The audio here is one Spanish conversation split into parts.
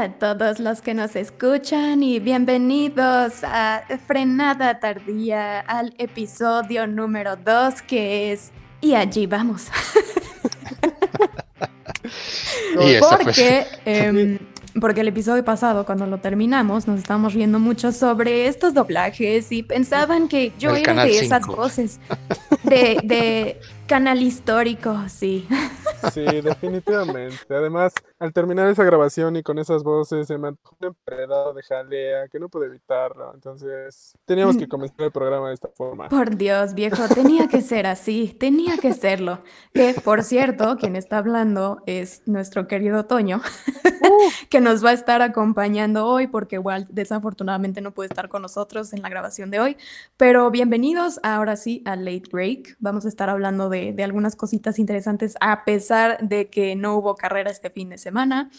A todos los que nos escuchan y bienvenidos a Frenada Tardía al episodio número 2 que es Y allí vamos. porque, em, porque el episodio pasado, cuando lo terminamos, nos estábamos riendo mucho sobre estos doblajes y pensaban que yo era de esas voces de, de canal histórico, sí. Sí, definitivamente. Además, al terminar esa grabación y con esas voces, se me antojó un empredado de jalea que no pude evitarlo. Entonces, teníamos que comenzar el programa de esta forma. Por Dios, viejo, tenía que ser así, tenía que serlo. Que, por cierto, quien está hablando es nuestro querido Toño, que nos va a estar acompañando hoy, porque igual desafortunadamente no puede estar con nosotros en la grabación de hoy. Pero bienvenidos ahora sí a Late Break. Vamos a estar hablando de, de algunas cositas interesantes a pesar de que no hubo carrera este fin de semana.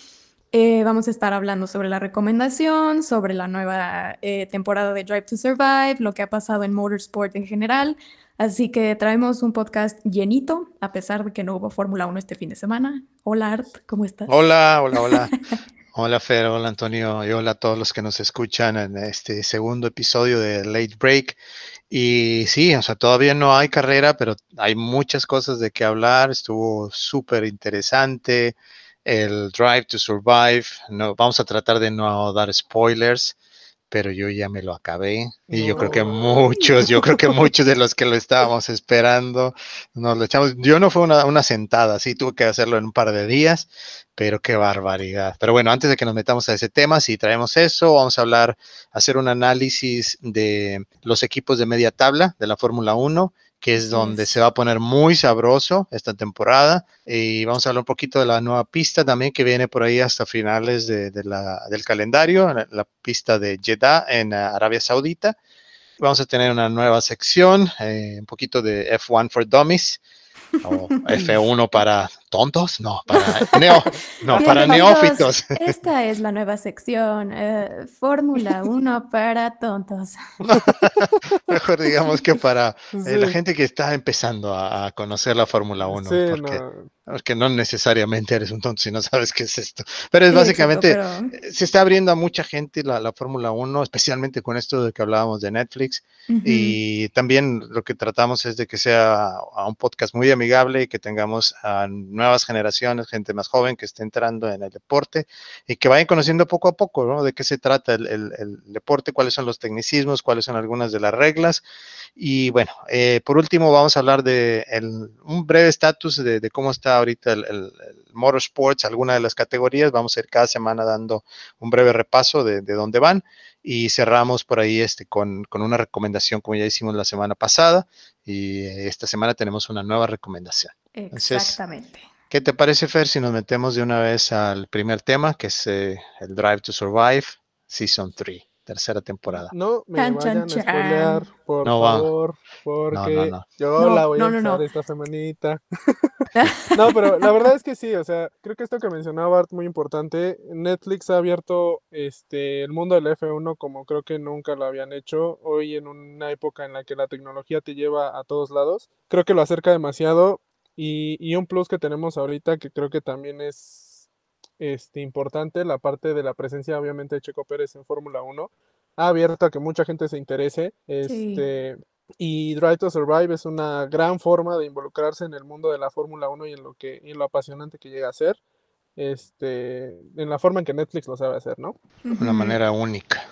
Eh, vamos a estar hablando sobre la recomendación, sobre la nueva eh, temporada de Drive to Survive, lo que ha pasado en Motorsport en general. Así que traemos un podcast llenito, a pesar de que no hubo Fórmula 1 este fin de semana. Hola Art, ¿cómo estás? Hola, hola, hola. hola Fer, hola Antonio y hola a todos los que nos escuchan en este segundo episodio de Late Break. Y sí, o sea, todavía no hay carrera, pero hay muchas cosas de qué hablar. Estuvo súper interesante el Drive to Survive. No, vamos a tratar de no dar spoilers pero yo ya me lo acabé y yo creo que muchos, yo creo que muchos de los que lo estábamos esperando nos lo echamos. Yo no fue una, una, sentada, sí tuve que hacerlo en un par de días, pero qué barbaridad. Pero bueno, antes de que nos metamos a ese tema, si traemos eso, vamos a hablar, hacer un análisis de los equipos de media tabla de la Fórmula 1 que es donde se va a poner muy sabroso esta temporada. Y vamos a hablar un poquito de la nueva pista también que viene por ahí hasta finales de, la, del calendario, la, pista de Jeddah en Arabia Saudita. Vamos a tener una nueva sección, eh, un poquito de F1 for Dummies, o F1 para tontos, no, para, neo, no, para neófitos. Esta es la nueva sección, eh, Fórmula 1 para tontos. Mejor digamos que para eh, la gente que está empezando a, conocer la Fórmula 1, porque, porque, no necesariamente eres un tonto si no sabes qué es esto. Pero es básicamente, eh, se está abriendo a mucha gente la, la Fórmula 1, especialmente con esto de que hablábamos de Netflix. Y también lo que tratamos es de que sea un podcast muy amigable y que tengamos a nuevas generaciones, gente más joven que esté entrando en el deporte y que vayan conociendo poco a poco, ¿no? De qué se trata el, deporte, cuáles son los tecnicismos, cuáles son algunas de las reglas. Y bueno, eh, por último vamos a hablar de un breve estatus de, cómo está ahorita el, motorsports, alguna de las categorías. Vamos a ir cada semana dando un breve repaso de, de dónde van y cerramos por ahí este, con, con, una recomendación como ya hicimos la semana pasada y esta semana tenemos una nueva recomendación. Exactamente. ¿Qué te parece, Fer, si nos metemos de una vez al primer tema, que es eh, el Drive to Survive, Season 3? Tercera temporada. No me vayan a spoilear, por favor, porque yo la voy a usar esta semanita. no, pero la verdad es que sí, o sea, creo que esto que mencionaba Bart muy importante. Netflix ha abierto este el mundo del F1 como creo que nunca lo habían hecho. Hoy en una época en la que la tecnología te lleva a todos lados, creo que lo acerca demasiado. Y, y un plus que tenemos ahorita que creo que también es este, importante la parte de la presencia, obviamente, de Checo Pérez en Fórmula 1. Ha abierto a que mucha gente se interese. Este, Y Drive to Survive es una gran forma de involucrarse en el mundo de la Fórmula 1 y en lo, que, y en lo apasionante que llega a ser. Este, en la forma en que Netflix lo sabe hacer, ¿no? Una manera única.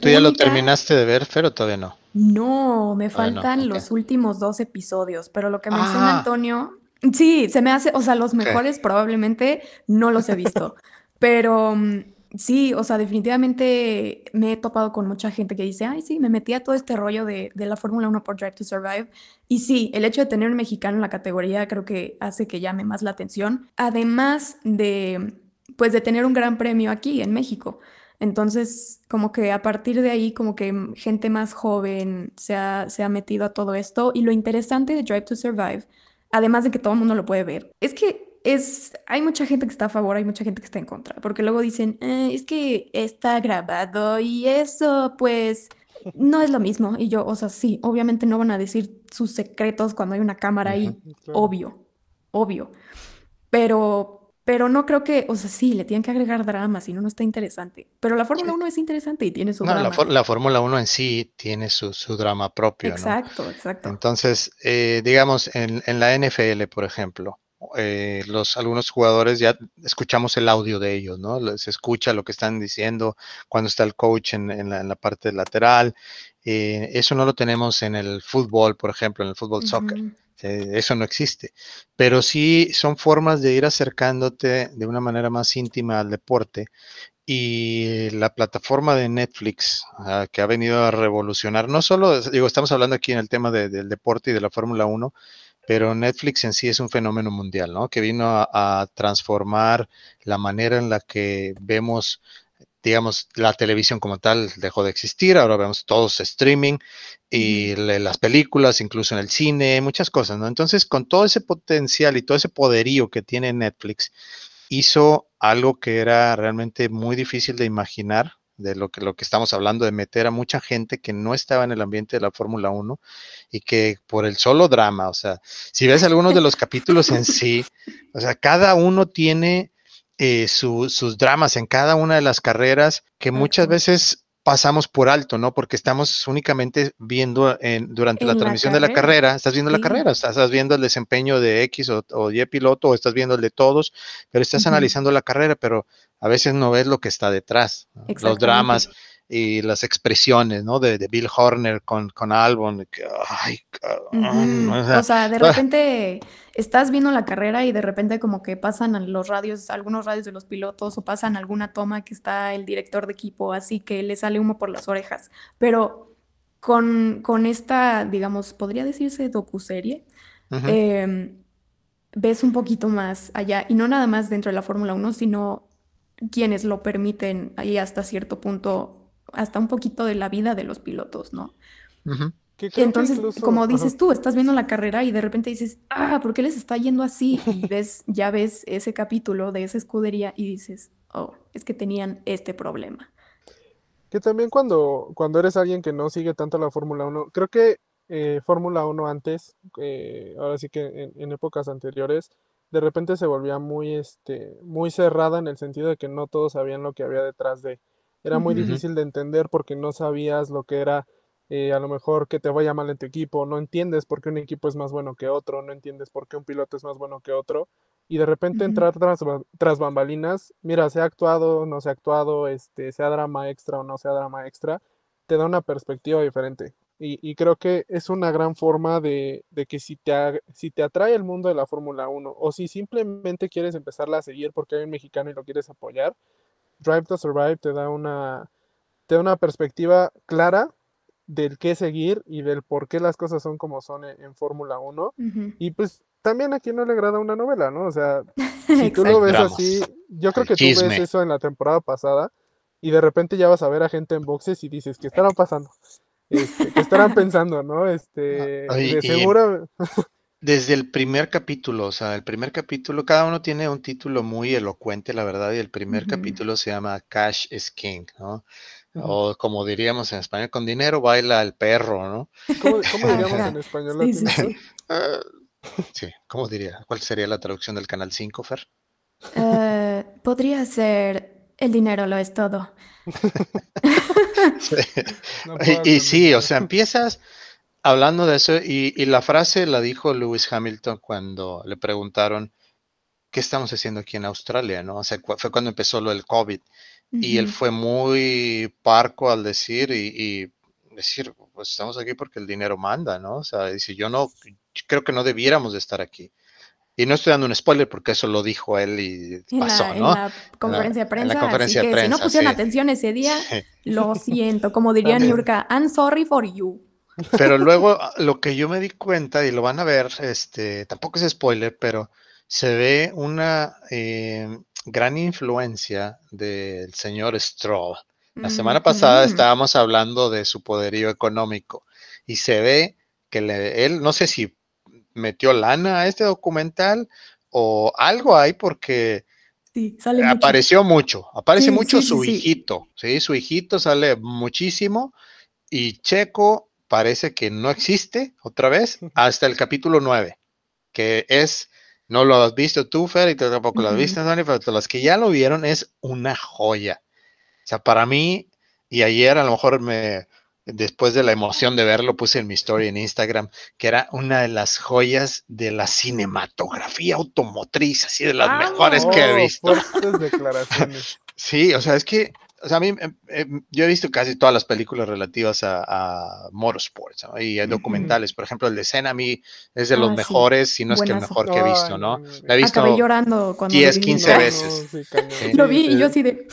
¿Tú ya lo terminaste de ver, pero todavía no? No, me faltan los últimos dos episodios, pero lo que menciona ah. Antonio Sí, se me hace, o sea, los mejores probablemente no los he visto, pero mm, sí, o sea, definitivamente me he topado con mucha gente que dice, ay, sí, me metí a todo este rollo de, de la Fórmula 1 por Drive to Survive. Y sí, el hecho de tener un mexicano en la categoría creo que hace que llame más la atención, además de, pues, de tener un gran premio aquí en México. Entonces, como que a partir de ahí, como que gente más joven se ha, se ha metido a todo esto. Y lo interesante de Drive to Survive además de que todo el mundo lo puede ver. Es que es, hay mucha gente que está a favor, hay mucha gente que está en contra, porque luego dicen, eh, es que está grabado y eso pues no es lo mismo. Y yo, o sea, sí, obviamente no van a decir sus secretos cuando hay una cámara ahí, obvio, obvio. Pero pero no creo que, o sea, sí, le tienen que agregar drama, si no, no está interesante. Pero la Fórmula 1 es interesante y tiene su no, drama. La, Fórmula 1 en sí tiene su, drama propio. Exacto, exacto. Entonces, eh, digamos, en, la NFL, por ejemplo, eh, los algunos jugadores ya escuchamos el audio de ellos, ¿no? Se escucha lo que están diciendo cuando está el coach en, la, parte lateral. Eh, eso no lo tenemos en el fútbol, por ejemplo, en el fútbol soccer. Eh, eso no existe. Pero sí son formas de ir acercándote de una manera más íntima al deporte. Y la plataforma de Netflix, ah, que ha venido a revolucionar, no solo, digo, estamos hablando aquí en el tema del deporte y de la Fórmula 1, pero Netflix en sí es un fenómeno mundial, ¿no? Que vino a transformar la manera en la que vemos digamos, la televisión como tal dejó de existir, ahora vemos todos streaming y las películas, incluso en el cine, muchas cosas, ¿no? Entonces, con todo ese potencial y todo ese poderío que tiene Netflix, hizo algo que era realmente muy difícil de imaginar, de lo que, lo que estamos hablando, de meter a mucha gente que no estaba en el ambiente de la Fórmula 1 y que por el solo drama, o sea, si ves algunos de los capítulos en sí, o sea, cada uno tiene eh, sus dramas en cada una de las carreras que muchas veces pasamos por alto, ¿no? Porque estamos únicamente viendo en, durante la transmisión de la carrera, estás viendo la carrera, estás, viendo el desempeño de X o, Y piloto, o estás viendo el de todos, pero estás analizando la carrera, pero a veces no ves lo que está detrás, los dramas y las expresiones, ¿no? De, Bill Horner con, con Albon, que, ay, o, sea, de repente estás viendo la carrera y de repente como que pasan los radios, algunos radios de los pilotos o pasan alguna toma que está el director de equipo, así que le sale humo por las orejas, pero con, con esta, digamos, podría decirse docuserie, eh, ves un poquito más allá, y no nada más dentro de la Fórmula 1, sino quienes lo permiten ahí hasta cierto punto hasta un poquito de la vida de los pilotos, ¿no? Entonces, como dices tú, estás viendo la carrera y de repente dices, ah, ¿por qué les está yendo así? Y ves, ya ves ese capítulo de esa escudería y dices, oh, es que tenían este problema. Que también cuando, cuando eres alguien que no sigue tanto la Fórmula 1, creo que eh, Fórmula 1 antes, eh, ahora sí que en, épocas anteriores, de repente se volvía muy, este, muy cerrada en el sentido de que no todos sabían lo que había detrás de era muy difícil de entender porque no sabías lo que era eh, a lo mejor que te vaya mal en tu equipo, no entiendes por qué un equipo es más bueno que otro, no entiendes por qué un piloto es más bueno que otro, y de repente entrar tras, bambalinas, mira, se ha actuado, no se ha actuado, este, sea drama extra o no sea drama extra, te da una perspectiva diferente. Y, creo que es una gran forma de, que si te, si te atrae el mundo de la Fórmula 1 o si simplemente quieres empezarla a seguir porque hay un mexicano y lo quieres apoyar, Drive to Survive te da una, te da una perspectiva clara del qué seguir y del por qué las cosas son como son en, Fórmula 1. Y pues también a quien no le agrada una novela, ¿no? O sea, si tú lo ves así, yo creo que tú ves eso en la temporada pasada y de repente ya vas a ver a gente en boxes y dices, ¿qué estarán pasando? Este, ¿Qué estarán pensando, no? Este, de seguro... Desde el primer capítulo, o sea, el primer capítulo, cada uno tiene un título muy elocuente, la verdad, y el primer capítulo se llama Cash is King, ¿no? O como diríamos en español, con dinero baila el perro, ¿no? ¿Cómo, diríamos en español? Ah, sí, ¿cómo diría? ¿Cuál sería la traducción del Canal 5, Fer? Eh, podría ser el dinero lo es todo. y sí, o sea, empiezas hablando de eso, y, la frase la dijo Lewis Hamilton cuando le preguntaron qué estamos haciendo aquí en Australia, ¿no? O sea, fue cuando empezó lo del COVID. Y él fue muy parco al decir y, decir, pues estamos aquí porque el dinero manda, ¿no? O sea, dice, yo no, creo que no debiéramos de estar aquí. Y no estoy dando un spoiler porque eso lo dijo él y pasó, ¿no? En la conferencia de prensa. En la conferencia de prensa, si no pusieron atención ese día, lo siento. Como diría Niurka, I'm sorry for you. Pero luego ah, lo que yo me di cuenta, y lo van a ver, este, tampoco es spoiler, pero se ve una eh, gran influencia del señor Stroll. La semana pasada estábamos hablando de su poderío económico y se ve que él, no sé si metió lana a este documental o algo hay porque apareció mucho. aparece mucho su hijito, ¿sí? Su hijito sale muchísimo y Checo parece que no existe otra vez hasta el capítulo 9, que es No lo has visto tú, Fer, y tú tampoco lo has visto, Tony, pero los que ya lo vieron es una joya. O sea, para mí, y ayer a lo mejor me, después de la emoción de verlo, puse en mi story en Instagram, que era una de las joyas de la cinematografía automotriz, así de las mejores que he visto. declaraciones. sí, o sea, es que o sea, a mí, em, em, yo he visto casi todas las películas relativas a, motorsports y a documentales. Por ejemplo, el de Cena a mí es de los ah, mejores, si no es que el mejor que he visto, ¿no? La he visto llorando cuando 10, 15 veces. lo vi y yo así de,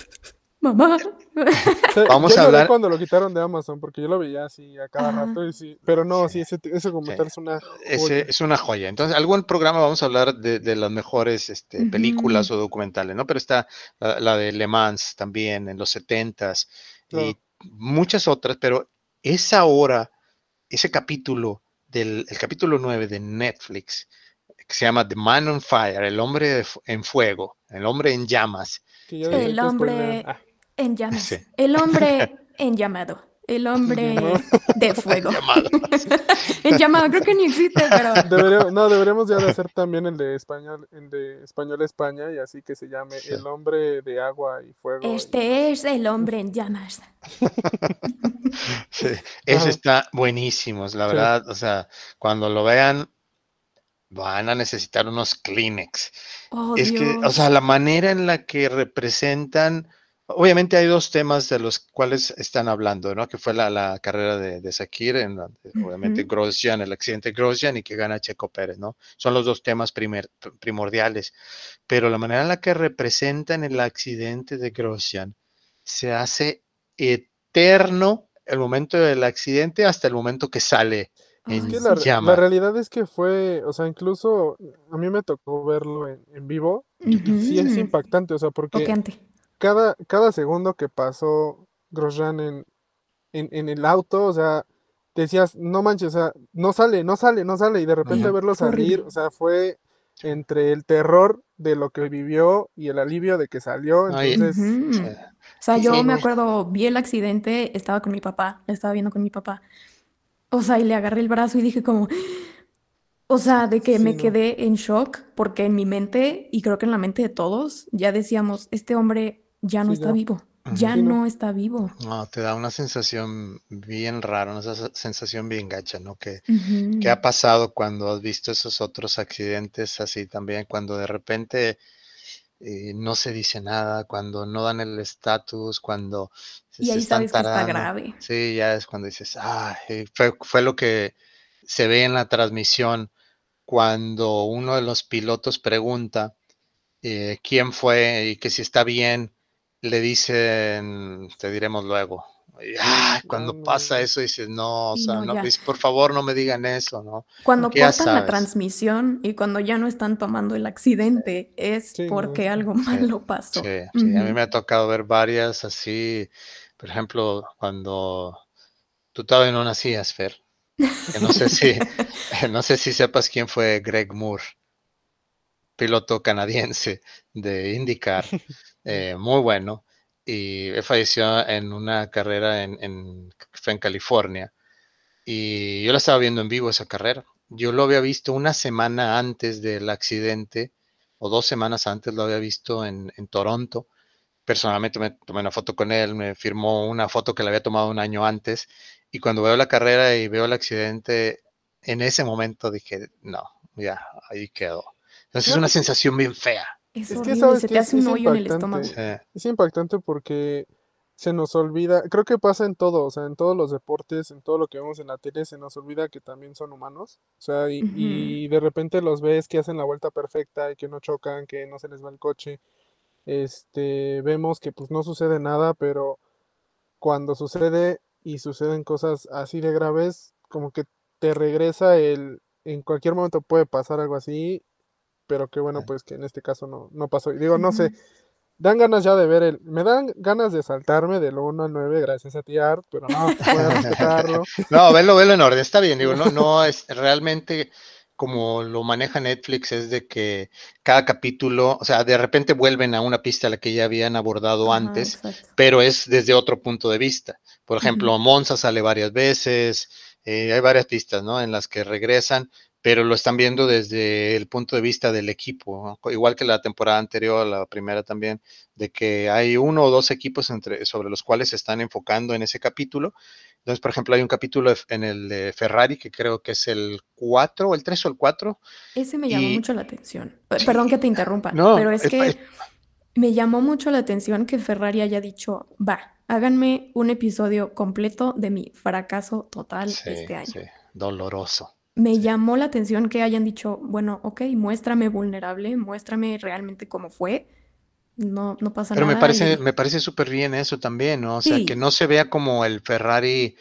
mamá. Vamos a hablar. cuando lo quitaron de Amazon, porque yo lo veía así a cada rato. Y sí, pero no, sí, ese, ese comentario es una joya. es una joya. Entonces, algún programa vamos a hablar de, las mejores este, películas o documentales, ¿no? Pero está la, de Le Mans también en los 70s y muchas otras, pero esa hora, ese capítulo del el capítulo 9 de Netflix, que se llama The Man on Fire, el hombre en fuego, el hombre en llamas. El hombre. Ah. En llamas. El hombre en llamado. El hombre de fuego. en llamado, creo que ni existe, pero. no, deberíamos ya de hacer también el de español, el de español España, y así que se llame El hombre de agua y fuego. Este es el hombre en llamas. sí, eso está buenísimo, la verdad. O sea, cuando lo vean, van a necesitar unos Kleenex. Oh, es que, o sea, la manera en la que representan Obviamente hay dos temas de los cuales están hablando, ¿no? Que fue la, carrera de, de Sakir, en, obviamente Grosjean, el accidente Grosjean y que gana Checo Pérez, ¿no? Son los dos temas primordiales. Pero la manera en la que representan el accidente de Grosjean se hace eterno el momento del accidente hasta el momento que sale en la, la, realidad es que fue, o sea, incluso a mí me tocó verlo en, vivo. Sí es impactante, o sea, porque cada, cada segundo que pasó Grosjean en, en, el auto, o sea, decías, no manches, o sea, no sale, no sale, no sale, y de repente verlo salir, o sea, fue entre el terror de lo que vivió y el alivio de que salió, entonces... O sea, yo me acuerdo, vi el accidente, estaba con mi papá, estaba viendo con mi papá, o sea, y le agarré el brazo y dije como... O sea, de que me quedé en shock porque en mi mente, y creo que en la mente de todos, ya decíamos, este hombre ya no está vivo. Ya no. está vivo. No, te da una sensación bien rara, una sensación bien gacha, ¿no? Que, ¿Qué ha pasado cuando has visto esos otros accidentes así también? Cuando de repente eh, no se dice nada, cuando no dan el estatus, cuando y ahí sabes que está grave. Sí, ya es cuando dices, ah, fue, fue lo que se ve en la transmisión cuando uno de los pilotos pregunta eh, quién fue y que si está bien le dicen, te diremos luego. cuando pasa eso dices, no, o sea, no, por favor no me digan eso, ¿no? Cuando cortan la transmisión y cuando ya no están tomando el accidente es porque algo malo pasó. Sí, a mí me ha tocado ver varias así, por ejemplo, cuando tú todavía no nacías, Fer, que no sé si, no sé si sepas quién fue Greg Moore piloto canadiense de IndyCar, eh, muy bueno, y falleció en una carrera en, en, fue en California. Y yo la estaba viendo en vivo esa carrera. Yo lo había visto una semana antes del accidente, o dos semanas antes lo había visto en, en Toronto. Personalmente me tomé una foto con él, me firmó una foto que le había tomado un año antes. Y cuando veo la carrera y veo el accidente, en ese momento dije, no, ya, ahí quedó entonces es una sensación bien fea. Es, que sabes se te hace un hoyo en el estómago. Es impactante porque se nos olvida, creo que pasa en todo, o sea, en todos los deportes, en todo lo que vemos en la tele, se nos olvida que también son humanos, o sea, y, de repente los ves que hacen la vuelta perfecta y que no chocan, que no se les va el coche, este, vemos que pues no sucede nada, pero cuando sucede y suceden cosas así de graves, como que te regresa el, en cualquier momento puede pasar algo así pero qué bueno pues que en este caso no, no pasó. Y digo, no sé, dan ganas ya de ver el, me dan ganas de saltarme del 1 al 9 gracias a ti Art, pero no, voy a respetarlo. no, velo, velo en orden, está bien, digo, no, no es realmente como lo maneja Netflix es de que cada capítulo, o sea, de repente vuelven a una pista a la que ya habían abordado antes, pero es desde otro punto de vista. Por ejemplo, Monza sale varias veces, eh, hay varias pistas, ¿no? En las que regresan, pero lo están viendo desde el punto de vista del equipo, igual que la temporada anterior, la primera también, de que hay uno o dos equipos entre, sobre los cuales se están enfocando en ese capítulo. Entonces, por ejemplo, hay un capítulo en el de Ferrari que creo que es el 4, el 3 o el 4. Ese me llamó mucho la atención. Perdón que te interrumpa, pero es que me llamó mucho la atención que Ferrari haya dicho, va, háganme un episodio completo de mi fracaso total este año. Sí, doloroso me llamó la atención que hayan dicho, bueno, ok, muéstrame vulnerable, muéstrame realmente cómo fue. No, no pasa nada. Pero me parece, me parece súper bien eso también, ¿no? O sea, que no se vea como el Ferrari,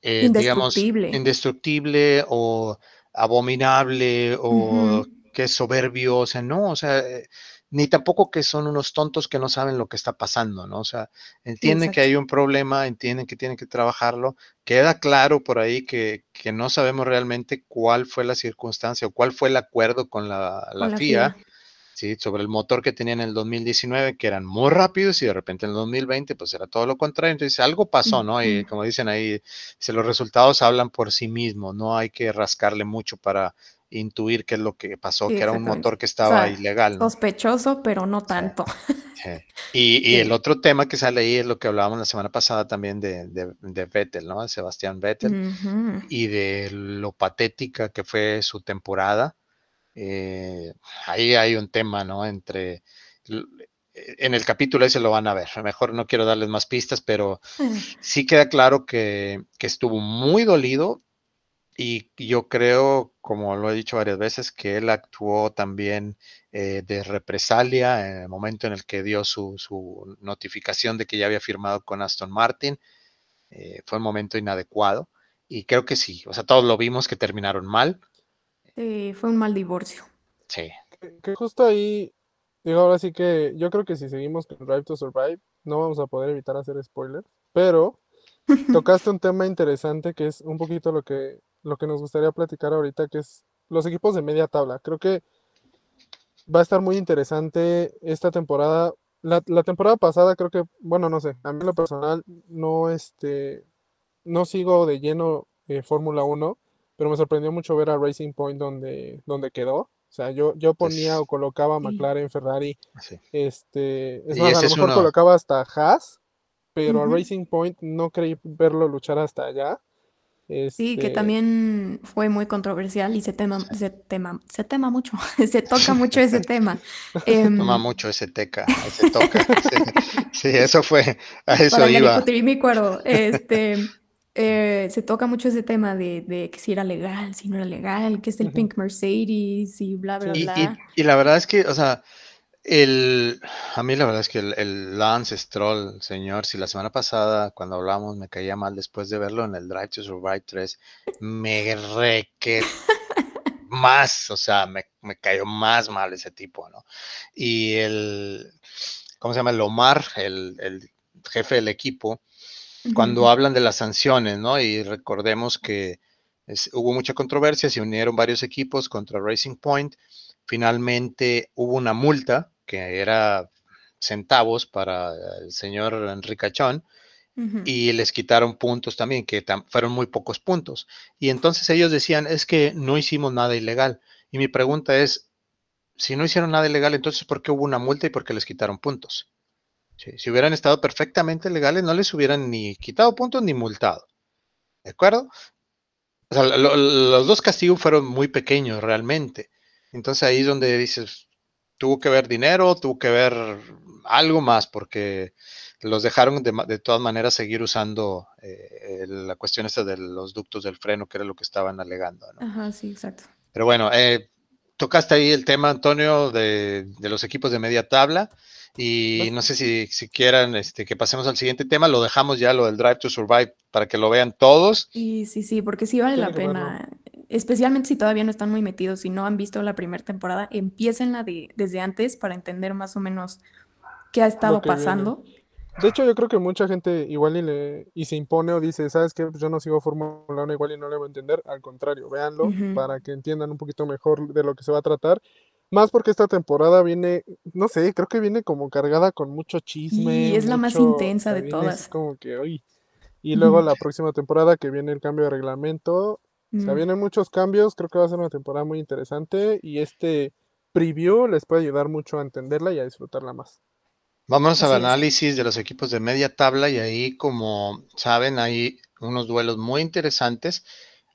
eh, indestructible. digamos, indestructible o abominable o que es soberbio, o sea, no, o sea, eh, ni tampoco que son unos tontos que no saben lo que está pasando, ¿no? O sea, entienden que hay un problema, entienden que tienen que trabajarlo. Queda claro por ahí que, no sabemos realmente cuál fue la circunstancia o cuál fue el acuerdo con la, FIA, ¿sí? sobre el motor que tenían en el 2019, que eran muy rápidos y de repente en el 2020 pues era todo lo contrario. Entonces algo pasó, ¿no? Y como dicen ahí, si los resultados hablan por sí mismos, no hay que rascarle mucho para intuir qué es lo que pasó, que era un motor que estaba ilegal. Sospechoso, pero no tanto. Y, el otro tema que sale ahí es lo que hablábamos la semana pasada también de, de, Vettel, ¿no? Sebastián Vettel, y de lo patética que fue su temporada. Eh, ahí hay un tema, ¿no? Entre en el capítulo ese lo van a ver. Mejor no quiero darles más pistas, pero sí queda claro que, que, estuvo muy dolido y yo creo, como lo he dicho varias veces, que él actuó también eh, de represalia en el momento en el que dio su, notificación de que ya había firmado con Aston Martin. Eh, fue un momento inadecuado. Y creo que sí, o sea, todos lo vimos que terminaron mal. Sí, fue un mal divorcio. Sí. Que, justo ahí, digo, ahora sí que yo creo que si seguimos con Drive to Survive, no vamos a poder evitar hacer spoilers, pero tocaste un tema interesante que es un poquito lo que lo que nos gustaría platicar ahorita, que es los equipos de media tabla. Creo que va a estar muy interesante esta temporada. La, temporada pasada creo que, bueno, no sé, a mí en lo personal no, este, no sigo de lleno eh, Fórmula 1, pero me sorprendió mucho ver a Racing Point donde, donde quedó. O sea, yo, yo ponía o colocaba a McLaren, Ferrari, este, es más, a lo mejor colocaba hasta Haas, pero a Racing Point no creí verlo luchar hasta allá. Sí, que este también fue muy controversial y se tema, se tema, se tema mucho, se toca mucho ese tema. Se toma em, mucho ese teca, se toca. sí, eso fue, a eso para iba. este, eh, se toca mucho ese tema de, de, que si era legal, si no era legal, que es el Pink Mercedes y bla, bla, bla. y la verdad es que, o sea, el, a mí la verdad es que el, Lance Stroll, señor, si la semana pasada cuando hablamos me caía mal después de verlo en el Drive to Survive 3, me reque más, o sea, me, cayó más mal ese tipo, ¿no? Y el, ¿cómo se llama? El Omar, el, jefe del equipo, cuando hablan de las sanciones, ¿no? Y recordemos que hubo mucha controversia, se unieron varios equipos contra Racing Point, finalmente hubo una multa que era centavos para el señor Enrique Chón, y les quitaron puntos también, que fueron muy pocos puntos. Y entonces ellos decían, es que no hicimos nada ilegal. Y mi pregunta es, si no hicieron nada ilegal, entonces ¿por qué hubo una multa y por qué les quitaron puntos? si hubieran estado perfectamente legales, no les hubieran ni quitado puntos ni multado. ¿De acuerdo? O sea, los dos castigos fueron muy pequeños realmente. Entonces ahí es donde dices, tuvo que ver dinero, tuvo que ver algo más, porque los dejaron de, todas maneras seguir usando eh, la cuestión esta de los ductos del freno, que era lo que estaban alegando. ¿no? Ajá, sí, exacto. Pero bueno, eh, tocaste ahí el tema, Antonio, de, los equipos de media tabla. Y pues no sé si, si quieran este, que pasemos al siguiente tema, lo dejamos ya, lo del Drive to Survive, para que lo vean todos. Sí, sí, sí, porque sí vale la pena especialmente si todavía no están muy metidos, si no han visto la primera temporada, empiecenla de, desde antes para entender más o menos qué ha estado pasando. De hecho, yo creo que mucha gente igual y, le, y se impone o dice, ¿sabes qué? Pues yo no sigo Fórmula 1 igual y no le voy a entender. Al contrario, véanlo para que entiendan un poquito mejor de lo que se va a tratar. Más porque esta temporada viene, no sé, creo que viene como cargada con mucho chisme. Y es la más intensa de todas. como que, hoy. Y luego la próxima temporada que viene el cambio de reglamento, O sea, mm. vienen muchos cambios, creo que va a ser una temporada muy interesante y este preview les puede ayudar mucho a entenderla y a disfrutarla más. Vamos al análisis de los equipos de media tabla y ahí, como saben, hay unos duelos muy interesantes.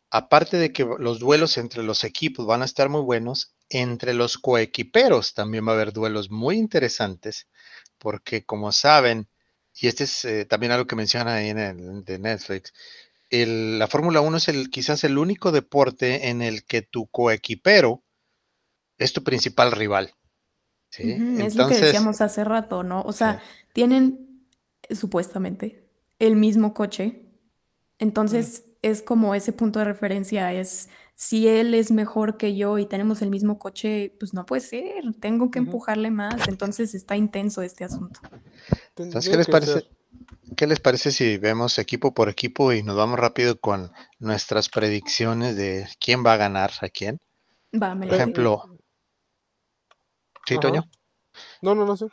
Aparte de que los duelos entre los equipos van a estar muy buenos, entre los coequiperos también va a haber duelos muy interesantes, porque como saben, y este es eh, también algo que menciona ahí en el de Netflix, la Fórmula 1 es el, quizás el único deporte en el que tu coequipero es tu principal rival. es lo que decíamos hace rato, ¿no? O sea, tienen supuestamente el mismo coche. Entonces es como ese punto de referencia, es si él es mejor que yo y tenemos el mismo coche, pues no puede ser, tengo que empujarle más. Entonces está intenso este asunto. Entonces, ¿qué les parece? ¿Qué les parece si vemos equipo por equipo y nos vamos rápido con nuestras predicciones de quién va a ganar a quién? Va, Por ejemplo, ¿Sí, Toño? No, no, no sé.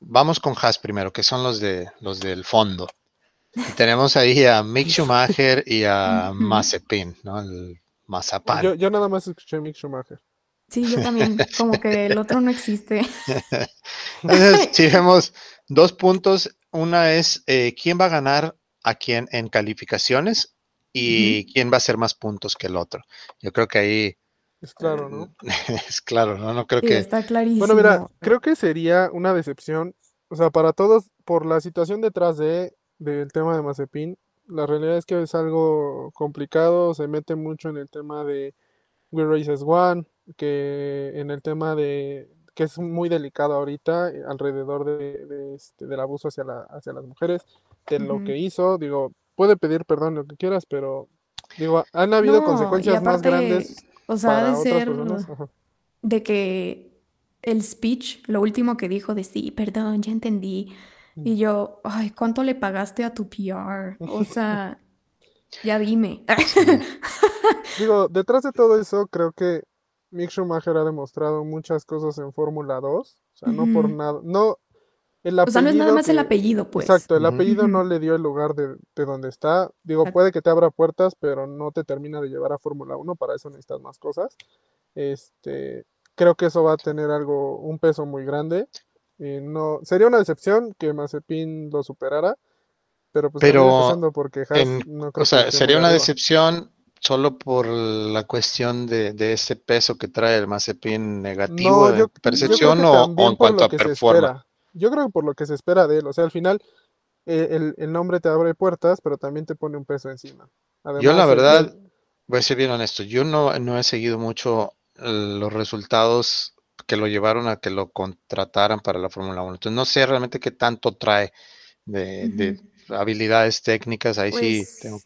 Vamos con Haas primero, que son los de los del fondo. tenemos ahí a Mick Schumacher y a Mazepin, ¿no? El Mazapán. Yo, yo nada más escuché Mick Schumacher. Sí, yo también, como que el otro no existe. Entonces, si vemos dos puntos, una es eh, quién va a ganar a quién en calificaciones y quién va a hacer más puntos que el otro. Yo creo que ahí es claro, ¿no? es claro, ¿no? No creo que. Está clarísimo. Bueno, mira, creo que sería una decepción. O sea, para todos, por la situación detrás de del tema de Mazepin, la realidad es que es algo complicado, se mete mucho en el tema de We Races One, que en el tema de que es muy delicado ahorita eh, alrededor de, este, del abuso hacia, la, hacia las mujeres, de lo que hizo, digo, puede pedir perdón lo que quieras, pero digo, han habido consecuencias más grandes o sea, de ser de que el speech, lo último que dijo de sí, perdón, ya entendí. Y yo, ay, ¿cuánto le pagaste a tu PR? O sea, ya dime. Digo, detrás de todo eso, creo que Mick Schumacher ha demostrado muchas cosas en Fórmula 2. O sea, no por nada. No, el o sea, no es nada más el apellido, pues. Exacto, el apellido no le dio el lugar de, de donde está. Digo, puede que te abra puertas, pero no te termina de llevar a Fórmula 1, para eso necesitas más cosas. Este, creo que eso va a tener algo, un peso muy grande. Y no, sería una decepción que Mazepin lo superara, pero pues pero porque no creo o sea, sería una decepción solo por la cuestión de, de, ese peso que trae el Mazepin negativo de percepción o, en cuanto a performance. yo creo que por lo que se espera de él, o sea, al final eh, el, nombre te abre puertas, pero también te pone un peso encima. yo la verdad, voy a ser bien honesto, yo no, no he seguido mucho los resultados que lo llevaron a que lo contrataran para la Fórmula 1. Entonces no sé realmente qué tanto trae de, habilidades técnicas, ahí sí pues, tengo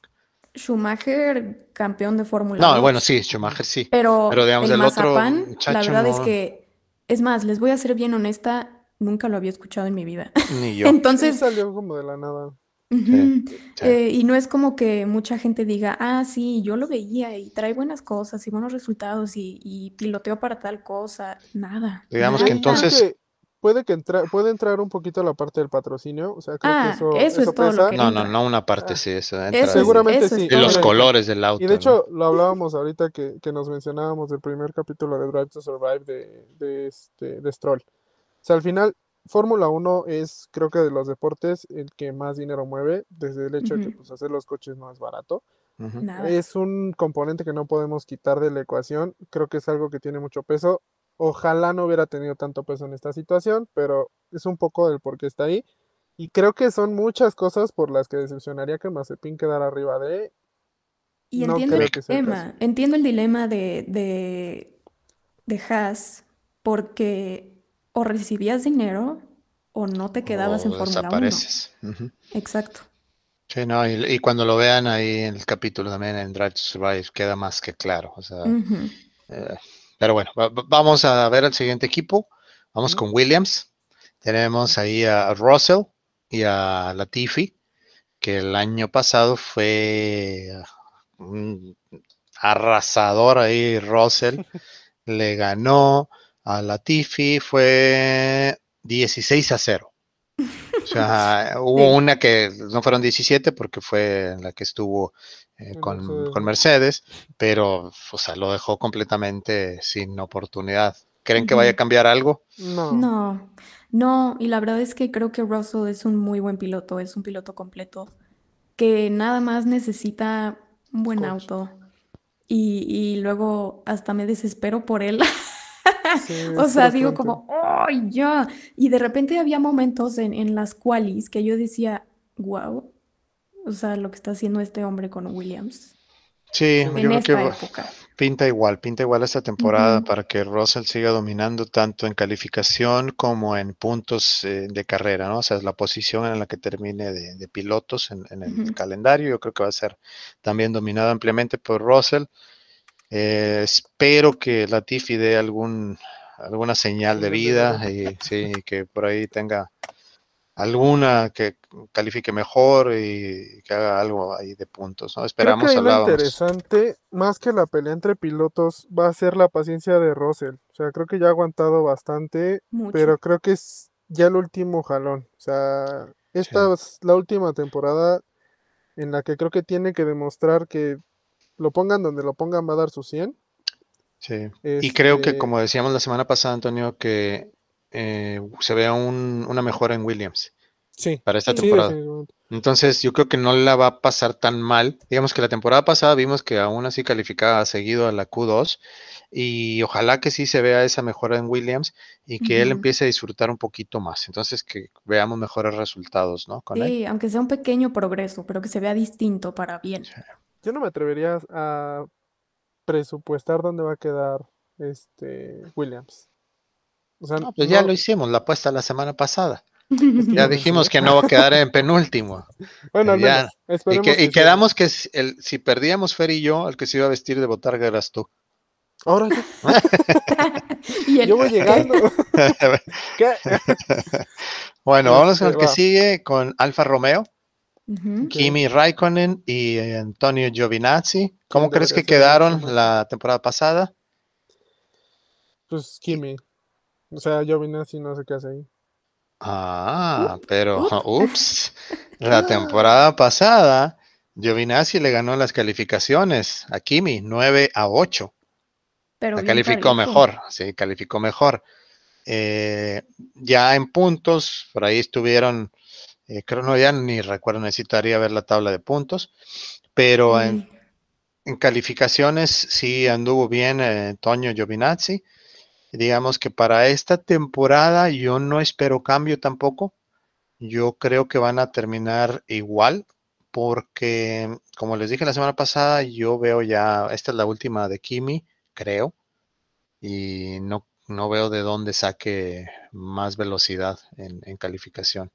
Schumacher, campeón de Fórmula No, bueno, sí, Schumacher sí. Pero, digamos, el, otro la verdad es que, es más, les voy a ser bien honesta, Nunca lo había escuchado en mi vida. Ni yo. Entonces. salió como de la nada. Eh, y no es como que mucha gente diga, ah, sí, yo lo veía y trae buenas cosas y buenos resultados y, y piloteo para tal cosa. Nada. Digamos que entonces. Puede que entra, puede entrar un poquito la parte del patrocinio, o sea, creo ah, que eso, eso, es todo Lo que no, no, no una parte, sí, eso, Seguramente sí. Y los colores del auto. Y de hecho, lo hablábamos ahorita que, que, nos mencionábamos del primer capítulo de Drive to Survive de, de, este, de Stroll. O sea, al final, Fórmula 1 es, creo que de los deportes, el que más dinero mueve, desde el hecho de que pues, hacer los coches no es barato. Es un componente que no podemos quitar de la ecuación. Creo que es algo que tiene mucho peso. Ojalá no hubiera tenido tanto peso en esta situación, pero es un poco del por qué está ahí. Y creo que son muchas cosas por las que decepcionaría que Mazepin quedara arriba de. Y entiendo el dilema, entiendo el dilema de, de, de Haas, porque o recibías dinero o no te quedabas en Fórmula 1. Exacto. Sí, no, y, cuando lo vean ahí en el capítulo también en Drive to Survive queda más que claro. O sea, eh, pero bueno, vamos a ver al siguiente equipo. Vamos con Williams. Tenemos ahí a Russell y a Latifi, que el año pasado fue un arrasador ahí Russell. Le ganó a Latifi fue 16 a 0. O sea, hubo una que no fueron 17 porque fue la que estuvo eh, con, con, Mercedes, pero o sea, lo dejó completamente sin oportunidad. ¿Creen que vaya a cambiar algo? No. No, no, y la verdad es que creo que Russell es un muy buen piloto, es un piloto completo, que nada más necesita un buen auto. Y, y, luego hasta me desespero por él. o sea, digo como, ¡ay, ya! Y de repente había momentos en, en las qualis que yo decía, wow, o sea, lo que está haciendo este hombre con Williams. Sí, en esta época. pinta igual, pinta igual esta temporada para que Russell siga dominando tanto en calificación como en puntos eh, de carrera, ¿no? O sea, la posición en la que termine de, pilotos en, el calendario, yo creo que va a ser también dominado ampliamente por Russell. Eh, espero que Latifi dé algún, alguna señal de vida y sí, que por ahí tenga alguna que califique mejor y que haga algo ahí de puntos, ¿no? Esperamos Creo que lo interesante, más que la pelea entre pilotos, va a ser la paciencia de Russell. O sea, creo que ya ha aguantado bastante, pero creo que es ya el último jalón. O sea, esta es la última temporada en la que creo que tiene que demostrar que lo pongan donde lo pongan va a dar su 100. Sí. Y creo que, este como decíamos la semana pasada, Antonio, que eh, se vea una mejora en Williams. Sí. Para esta temporada. Entonces, yo creo que no la va a pasar tan mal. Digamos que la temporada pasada vimos que aún así calificaba seguido a la Q2 y ojalá que sí se vea esa mejora en Williams y que él empiece a disfrutar un poquito más. Entonces, que veamos mejores resultados, ¿no? sí, aunque sea un pequeño progreso, pero que se vea distinto para bien. Yo no me atrevería a presupuestar dónde va a quedar este Williams pues ya lo hicimos, la apuesta la semana pasada. ya dijimos que no va a quedar en penúltimo. Bueno, y, quedamos que si perdíamos Fer y yo, el que se iba a vestir de botarga eras tú. Ahora yo voy llegando. bueno, vamos con el que sigue, con Alfa Romeo, Kimi Raikkonen y Antonio Giovinazzi. ¿Cómo crees que quedaron la temporada pasada? Pues Kimi. O sea, yo vine así, no sé qué hace ahí. Ah, pero, ups, la temporada pasada, Giovinazzi le ganó las calificaciones a Kimi, 9 a 8. Pero la calificó mejor, sí, calificó mejor. Eh, ya en puntos, por ahí estuvieron, eh, creo no, ya ni recuerdo, necesitaría ver la tabla de puntos, pero en, calificaciones sí anduvo bien eh, Toño Giovinazzi digamos que para esta temporada yo no espero cambio tampoco. Yo creo que van a terminar igual porque, como les dije la semana pasada, yo veo ya, esta es la última de Kimi, creo, y no, no veo de dónde saque más velocidad en, calificación.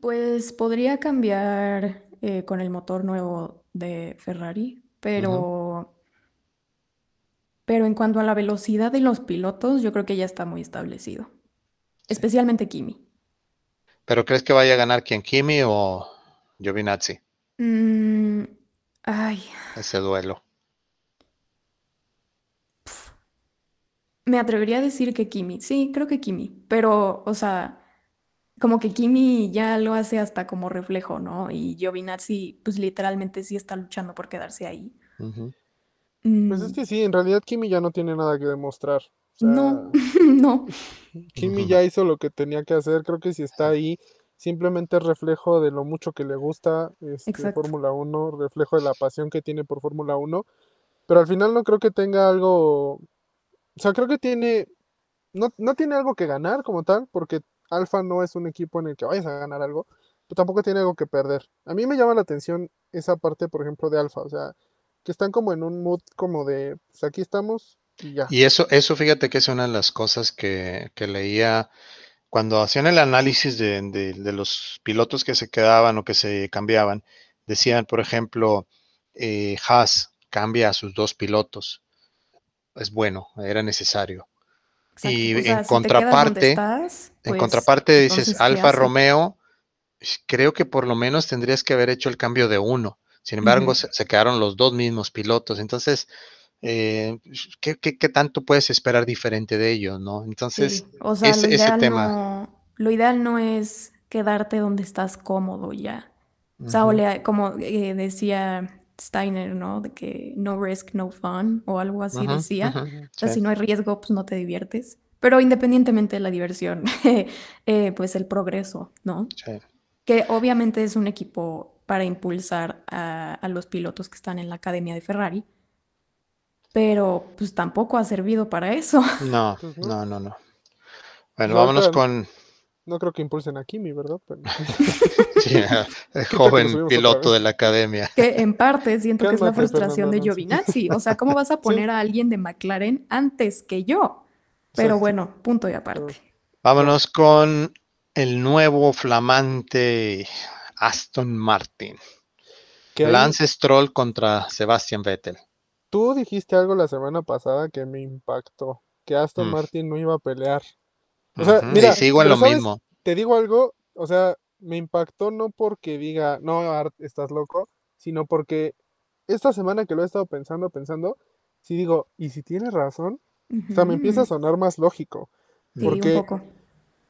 Pues podría cambiar eh, con el motor nuevo de Ferrari, pero pero en cuanto a la velocidad de los pilotos, yo creo que ya está muy establecido. Especialmente Kimi. ¿Pero crees que vaya a ganar quién, Kimi o Giovinazzi? Mm, ay. Ese duelo. Me atrevería a decir que Kimi. Sí, creo que Kimi. Pero, o sea, como que Kimi ya lo hace hasta como reflejo, ¿no? Y Giovinazzi, pues literalmente sí está luchando por quedarse ahí. Pues es mm. que sí, en realidad Kimi ya no tiene nada que demostrar. no, no. Kimi ya hizo lo que tenía que hacer. Creo que si está ahí, simplemente es reflejo de lo mucho que le gusta este, Fórmula 1, reflejo de la pasión que tiene por Fórmula 1. Pero al final no creo que tenga algo. O sea, creo que tiene. No, no tiene algo que ganar como tal, porque Alfa no es un equipo en el que vayas a ganar algo, pero tampoco tiene algo que perder. A mí me llama la atención esa parte, por ejemplo, de Alfa. O sea, que están como en un mood como de, pues aquí estamos y ya. Y eso, eso fíjate que es una de las cosas que, leía cuando hacían el análisis de, los pilotos que se quedaban o que se cambiaban. Decían, por ejemplo, eh, Haas cambia a sus dos pilotos. Es bueno, era necesario. Y en contraparte, en pues, contraparte dices, Alfa Romeo, creo que por lo menos tendrías que haber hecho el cambio de uno. Sin embargo, se, quedaron los dos mismos pilotos. Entonces, eh, ¿qué, tanto puedes esperar diferente de ellos, no? Entonces, o sea, ese, tema. lo ideal no es quedarte donde estás cómodo ya. O sea, como eh, decía Steiner, ¿no? De que no risk, no fun, o algo así decía. O sea, si no hay riesgo, pues no te diviertes. Pero independientemente de la diversión, eh, pues el progreso, ¿no? Sí. Que obviamente es un equipo para impulsar a, a, los pilotos que están en la academia de Ferrari, pero pues tampoco ha servido para eso. No, no, no, no. Bueno, vámonos con no creo que impulsen a Kimi, ¿verdad? sí, el joven piloto de la academia. Que en parte siento que es la frustración de Giovinazzi. O sea, ¿cómo vas a poner a alguien de McLaren antes que yo? Pero bueno, punto y aparte. Vámonos con el nuevo flamante Aston Martin. Lance Stroll contra Sebastian Vettel. Tú dijiste algo la semana pasada que me impactó, que Aston mm. Martin no iba a pelear. O sea, mira, sigo en lo mismo. Te digo algo, o sea, me impactó no porque diga, no, Art, estás loco, sino porque esta semana que lo he estado pensando, pensando, si digo, ¿y si tienes razón? O sea, me empieza a sonar más lógico. porque un poco.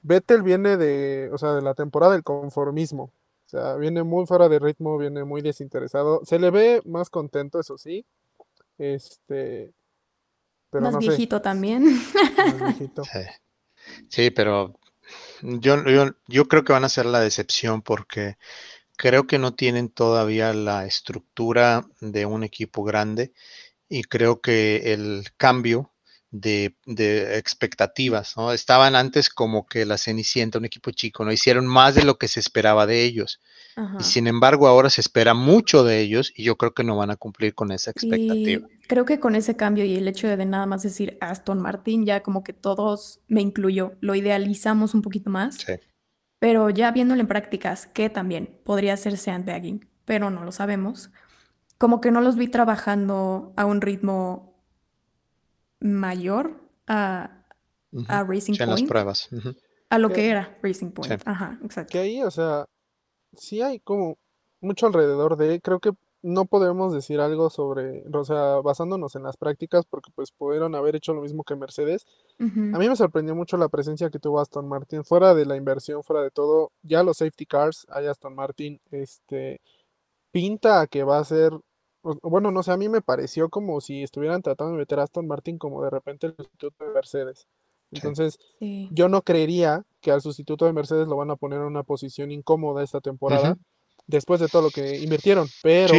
Vettel viene de, o sea, de la temporada del conformismo. O sea, viene muy fuera de ritmo, viene muy desinteresado. Se le ve más contento, eso sí. Este. Pero más viejito también. Más viejito. Sí, pero yo, yo, yo creo que van a ser la decepción porque creo que no tienen todavía la estructura de un equipo grande y creo que el cambio de, de, expectativas, ¿no? Estaban antes como que la Cenicienta, un equipo chico, ¿no? Hicieron más de lo que se esperaba de ellos. Y sin embargo, ahora se espera mucho de ellos y yo creo que no van a cumplir con esa expectativa. creo que con ese cambio y el hecho de, nada más decir Aston Martin, ya como que todos, me incluyo, lo idealizamos un poquito más. Sí. Pero ya viéndolo en prácticas, que también podría ser sandbagging, pero no lo sabemos, como que no los vi trabajando a un ritmo mayor a, Racing Point. las pruebas. A lo que era Racing Point. Ajá, exacto. Que ahí, o sea, sí hay como mucho alrededor de, creo que no podemos decir algo sobre, o sea, basándonos en las prácticas, porque pues pudieron haber hecho lo mismo que Mercedes. A mí me sorprendió mucho la presencia que tuvo Aston Martin, fuera de la inversión, fuera de todo, ya los safety cars, hay Aston Martin, este, pinta que va a ser, bueno, no sé, a mí me pareció como si estuvieran tratando de meter a Aston Martin como de repente el sustituto de Mercedes. Entonces, yo no creería que al sustituto de Mercedes lo van a poner en una posición incómoda esta temporada, después de todo lo que invirtieron, pero,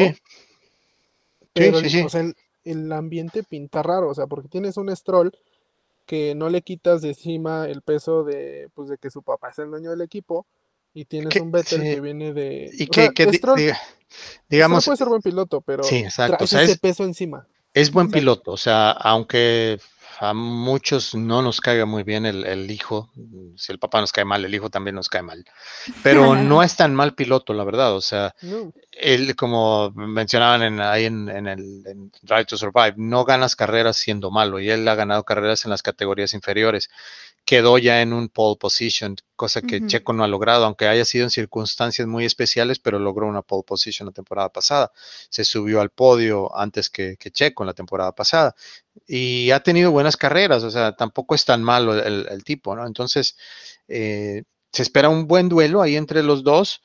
pero o sea, el, ambiente pinta raro, o sea, porque tienes un Stroll que no le quitas de encima el peso de, pues, de que su papá es el dueño del equipo, y tienes un Vettel que viene de... Y que, digamos... puede ser buen piloto, pero sí, exacto. ese peso encima. Es buen piloto, o sea, aunque a muchos no nos caiga muy bien el, hijo. Si el papá nos cae mal, el hijo también nos cae mal. Pero no es tan mal piloto, la verdad. O sea, él, como mencionaban en, ahí en, el Drive to Survive, no ganas carreras siendo malo. Y él ha ganado carreras en las categorías inferiores quedó ya en un pole position, cosa que Checo no ha logrado, aunque haya sido en circunstancias muy especiales, pero logró una pole position la temporada pasada. Se subió al podio antes que, Checo en la temporada pasada y ha tenido buenas carreras, o sea, tampoco es tan malo el, tipo, ¿no? Entonces, eh, se espera un buen duelo ahí entre los dos.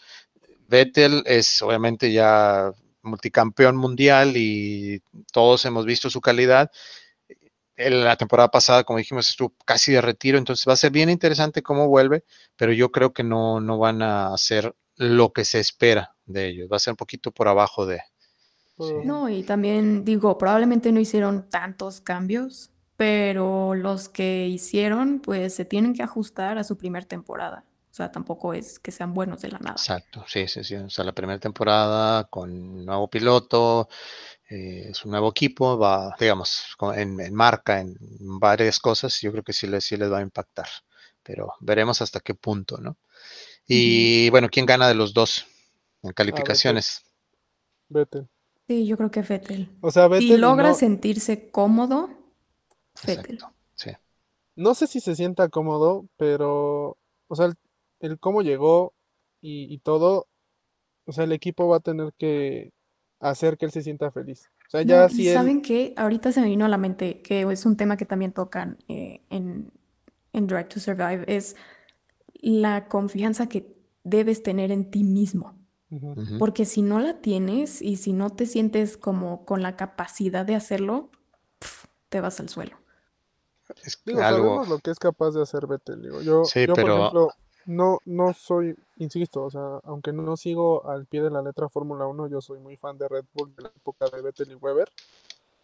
Vettel es obviamente ya multicampeón mundial y todos hemos visto su calidad la temporada pasada, como dijimos, estuvo casi de retiro, entonces va a ser bien interesante cómo vuelve, pero yo creo que no, no van a hacer lo que se espera de ellos, va a ser un poquito por abajo de... No, y también digo, probablemente no hicieron tantos cambios, pero los que hicieron, pues se tienen que ajustar a su primer temporada. O sea, tampoco es que sean buenos de la nada. Exacto, sí, sí, sí. O sea, la primera temporada con nuevo piloto, eh, es un nuevo equipo, va, digamos, en, marca, en varias cosas, yo creo que sí les, sí les va a impactar, pero veremos hasta qué punto, ¿no? Y bueno, ¿quién gana de los dos en calificaciones? Vettel. Sí, yo creo que Vettel. O sea, Vettel. Y logra sentirse cómodo, Vettel. sí. No sé si se sienta cómodo, pero, o sea, el, cómo llegó y, y todo, o sea, el equipo va a tener que hacer que él se sienta feliz. O sea, ya si ¿Saben qué? Ahorita se me vino a la mente que es un tema que también tocan eh, en, en Drive to Survive, es la confianza que debes tener en ti mismo. Porque si no la tienes y si no te sientes como con la capacidad de hacerlo, te vas al suelo. digo, sabemos lo que es capaz de hacer Vettel. Digo. Yo, yo por ejemplo, no, no soy, insisto, o sea, aunque no sigo al pie de la letra Fórmula 1, yo soy muy fan de Red Bull de la época de Vettel y Weber.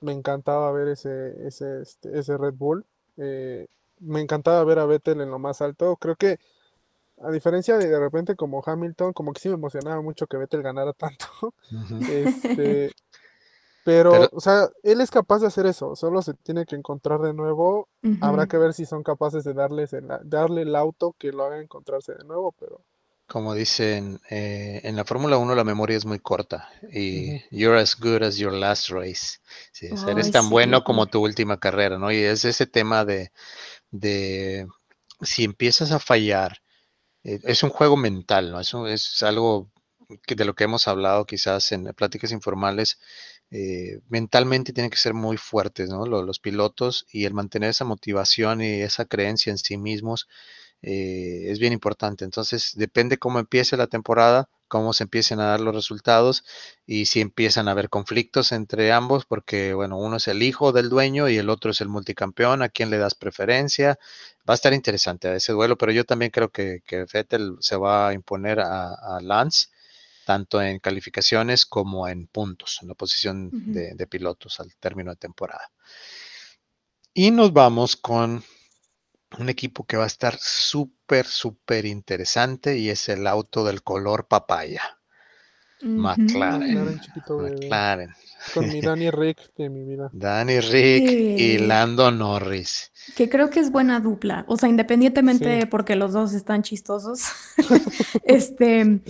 Me encantaba ver ese, ese, este, ese Red Bull. Eh, me encantaba ver a Vettel en lo más alto. Creo que a diferencia de de repente como Hamilton, como que sí me emocionaba mucho que Vettel ganara tanto. este, pero, o sea, él es capaz de hacer eso, solo se tiene que encontrar de nuevo. Habrá que ver si son capaces de darles el, darle el auto que lo haga encontrarse de nuevo, pero... Como dicen, eh, en la Fórmula 1 la memoria es muy corta y you're as good as your last race. Sí, eres tan bueno como tu última carrera, ¿no? Y es ese tema de, de si empiezas a fallar, eh, es un juego mental, ¿no? Eso es algo que de lo que hemos hablado quizás en pláticas informales, eh, mentalmente tienen que ser muy fuertes, ¿no? Los, pilotos y el mantener esa motivación y esa creencia en sí mismos eh, es bien importante. Entonces, depende cómo empiece la temporada, cómo se empiecen a dar los resultados y si empiezan a haber conflictos entre ambos, porque, bueno, uno es el hijo del dueño y el otro es el multicampeón, a quién le das preferencia. Va a estar interesante ese duelo, pero yo también creo que, que se va a imponer a, Lance tanto en calificaciones como en puntos, en la posición de, de, pilotos al término de temporada. Y nos vamos con un equipo que va a estar súper, súper interesante y es el auto del color papaya. McLaren. McLaren. Con mi Danny Rick de mi vida. Danny Rick y Lando Norris. Que creo que es buena dupla. O sea, independientemente de porque los dos están chistosos, este,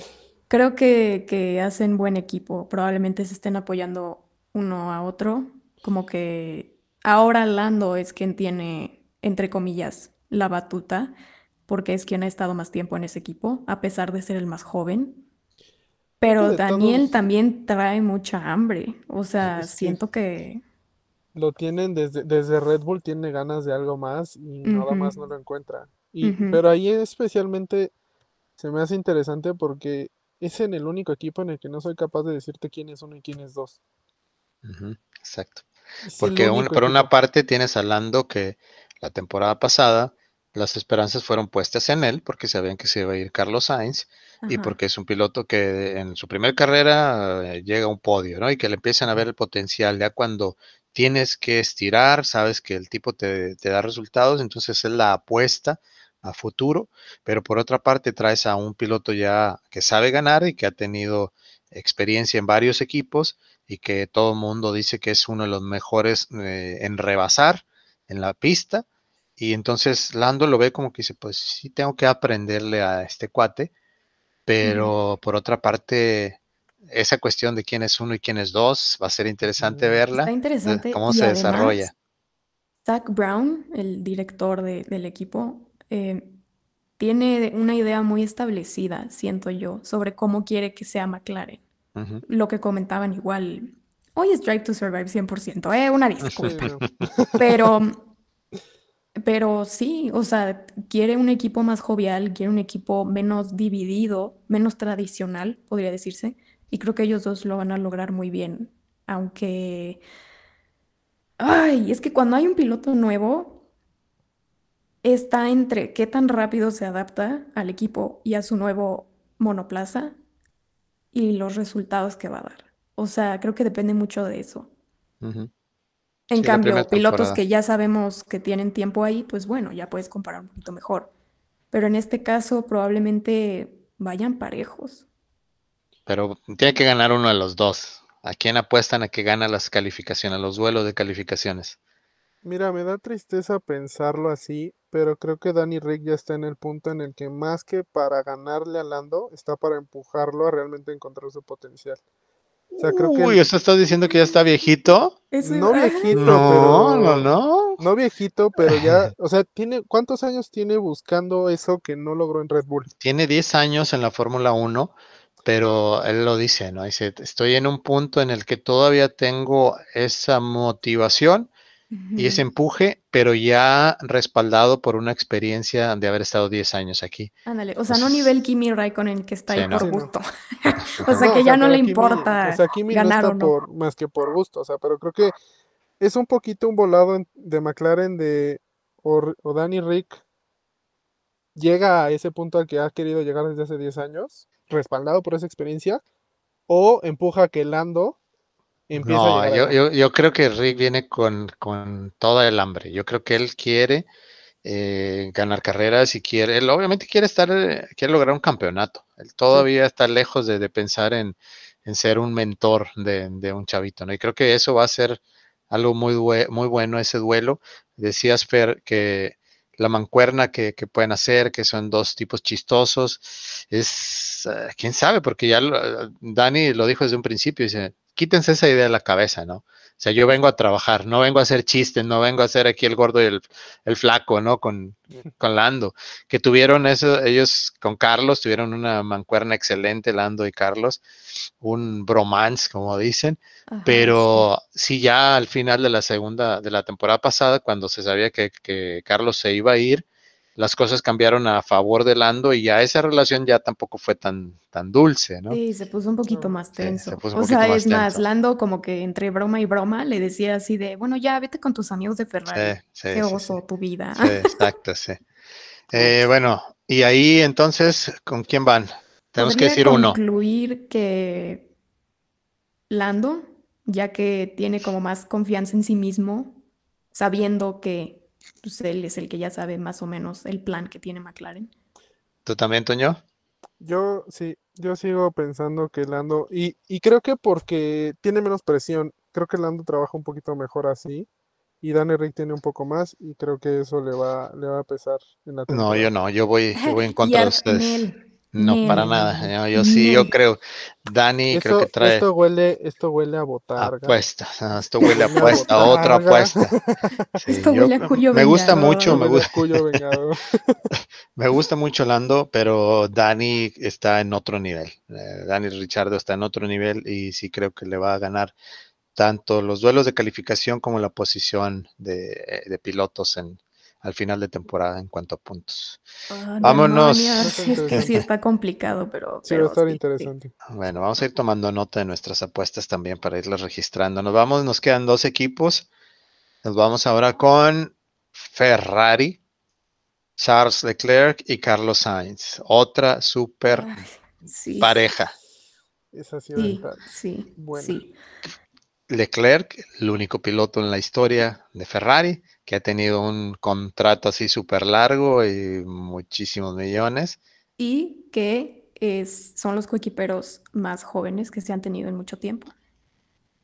creo que, que hacen buen equipo. Probablemente se estén apoyando uno a otro. Como que ahora Lando es quien tiene, entre comillas, la batuta, porque es quien ha estado más tiempo en ese equipo, a pesar de ser el más joven. Pero Daniel también trae mucha hambre. O sea, siento que... Lo tienen desde, desde Red Bull, tiene ganas de algo más y nada más no lo encuentra. Y, Pero ahí especialmente se me hace interesante porque es en el único equipo en el que no soy capaz de decirte quién es uno y quién es dos. exacto. porque por una parte tienes a Lando que la temporada pasada las esperanzas fueron puestas en él porque sabían que se iba a ir Carlos Sainz y porque es un piloto que en su primera carrera eh, llega a un podio, ¿no? Y que le empiezan a ver el potencial. Ya cuando tienes que estirar, sabes que el tipo te, da resultados, entonces es la apuesta a futuro, pero por otra parte traes a un piloto ya que sabe ganar y que ha tenido experiencia en varios equipos y que todo el mundo dice que es uno de los mejores eh, en rebasar en la pista y entonces Lando lo ve como que dice, pues sí tengo que aprenderle a este cuate, pero por otra parte, esa cuestión de quién es uno y quién es dos, va a ser interesante verla. Está interesante. Cómo se desarrolla. Zach Brown, el director del equipo, eh, tiene una idea muy establecida, siento yo, sobre cómo quiere que sea McLaren. Lo que comentaban igual, hoy es Drive to Survive 100%, eh, una disculpa. pero pero sí, o sea, quiere un equipo más jovial, quiere un equipo menos dividido, menos tradicional, podría decirse. Y creo que ellos dos lo van a lograr muy bien. Aunque... Ay, es que cuando hay un piloto nuevo, está entre qué tan rápido se adapta al equipo y a su nuevo monoplaza y los resultados que va a dar. O sea, creo que depende mucho de eso. En cambio, pilotos que ya sabemos que tienen tiempo ahí, pues bueno, ya puedes comparar un poquito mejor. Pero en este caso probablemente vayan parejos. Pero tiene que ganar uno de los dos. ¿A quién apuestan a que gana las calificaciones, los duelos de calificaciones? Mira, me da tristeza pensarlo así, pero creo que Danny Rick ya está en el punto en el que más que para ganarle a Lando, está para empujarlo a realmente encontrar su potencial. Uy, ¿eso estás diciendo que ya está viejito? no viejito, no, pero... No, no, no. viejito, pero ya, o sea, tiene, ¿cuántos años tiene buscando eso que no logró en Red Bull? Tiene 10 años en la Fórmula 1, pero él lo dice, ¿no? Dice, estoy en un punto en el que todavía tengo esa motivación y ese empuje, pero ya respaldado por una experiencia de haber estado 10 años aquí. Ándale, o sea, no nivel Kimi Raikkonen que está ahí por gusto. o sea, que ya no, le importa. o sea, Kimi ganar no está por, más que por gusto, o sea, pero creo que es un poquito un volado de McLaren de o, o Danny Rick llega a ese punto al que ha querido llegar desde hace 10 años, respaldado por esa experiencia, o empuja a que Lando no, yo, yo, creo que Rick viene con, con toda el hambre. Yo creo que él quiere eh, ganar carreras y quiere, él obviamente quiere estar, eh, quiere lograr un campeonato. Él todavía está lejos de, pensar en, ser un mentor de, un chavito, ¿no? Y creo que eso va a ser algo muy, muy bueno, ese duelo. Decías, Fer, que la mancuerna que, pueden hacer, que son dos tipos chistosos, es, eh, quién sabe, porque ya Dani lo dijo desde un principio, dice, quítense esa idea de la cabeza, ¿no? O sea, yo vengo a trabajar, no vengo a hacer chistes, no vengo a hacer aquí el gordo y el, flaco, ¿no? Con, con, Lando. Que tuvieron eso, ellos con Carlos, tuvieron una mancuerna excelente, Lando y Carlos, un bromance, como dicen. pero sí. ya al final de la segunda, de la temporada pasada, cuando se sabía que, que Carlos se iba a ir, las cosas cambiaron a favor de Lando y ya esa relación ya tampoco fue tan, tan dulce, ¿no? Sí, se puso un poquito más tenso. o sea, es más, Lando como que entre broma y broma le decía así de, bueno, ya vete con tus amigos de Ferrari. Sí, Qué oso tu vida. Sí, exacto, sí. Eh, bueno, y ahí entonces, ¿con quién van? Tenemos que decir uno. concluir que Lando, ya que tiene como más confianza en sí mismo, sabiendo que pues él es el que ya sabe más o menos el plan que tiene McLaren. ¿Tú también, Toño? Yo sí, yo sigo pensando que Lando, y, y creo que porque tiene menos presión, creo que Lando trabaja un poquito mejor así, y Dan Rick tiene un poco más, y creo que eso le va, le va a pesar en la temporada. No, yo no, yo voy, yo voy en contra de ustedes. No, para nada. Yo, sí, yo creo. Dani, creo que trae. Esto huele, esto huele a botarga. Apuesta. esto huele a apuesta, otra apuesta. esto huele a cuyo Me gusta mucho, me gusta. me gusta mucho Lando, pero Dani está en otro nivel. Eh, Dani Richardo está en otro nivel y sí creo que le va a ganar tanto los duelos de calificación como la posición de, de pilotos en, al final de temporada en cuanto a puntos. Ah, Vámonos. Sí, es que sí está complicado, pero. Sí, va a estar interesante. Bueno, vamos a ir tomando nota de nuestras apuestas también para irlas registrando. Nos vamos, nos quedan dos equipos. Nos vamos ahora con Ferrari, Charles Leclerc y Carlos Sainz. Otra super pareja. Esa sí, sí, sí. Leclerc, el único piloto en la historia de Ferrari que ha tenido un contrato así súper largo y muchísimos millones. Y que es, son los coequiperos más jóvenes que se han tenido en mucho tiempo.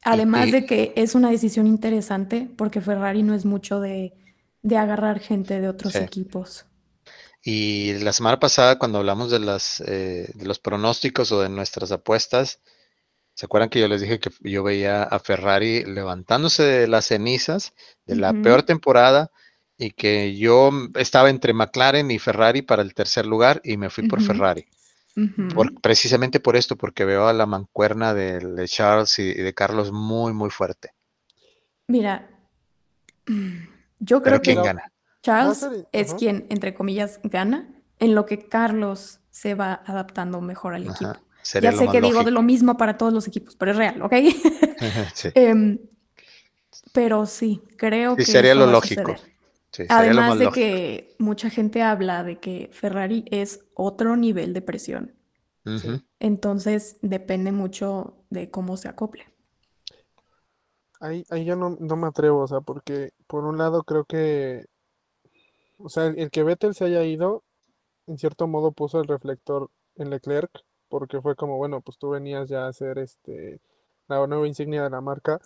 Además de que es una decisión interesante porque Ferrari no es mucho de, agarrar gente de otros equipos. Y la semana pasada, cuando hablamos de, las, eh, de los pronósticos o de nuestras apuestas, ¿Se acuerdan que yo les dije que yo veía a Ferrari levantándose de las cenizas de la peor temporada y que yo estaba entre McLaren y Ferrari para el tercer lugar y me fui por Ferrari? precisamente por esto, porque veo a la mancuerna de, Charles y, de Carlos muy, muy fuerte. Mira, yo creo que Charles es quien, entre comillas, gana en lo que Carlos se va adaptando mejor al equipo ya sé que digo de lo mismo para todos los equipos, pero es real, ¿ok? Em, pero sí, creo que sería lo lógico. Además de que mucha gente habla de que Ferrari es otro nivel de presión. Entonces depende mucho de cómo se acople. Ahí, ahí yo no, me atrevo, o sea, porque por un lado creo que, o sea, el, el que Vettel se haya ido, en cierto modo puso el reflector en Leclerc porque fue como, bueno, pues tú venías ya a hacer este, la nueva insignia de la marca.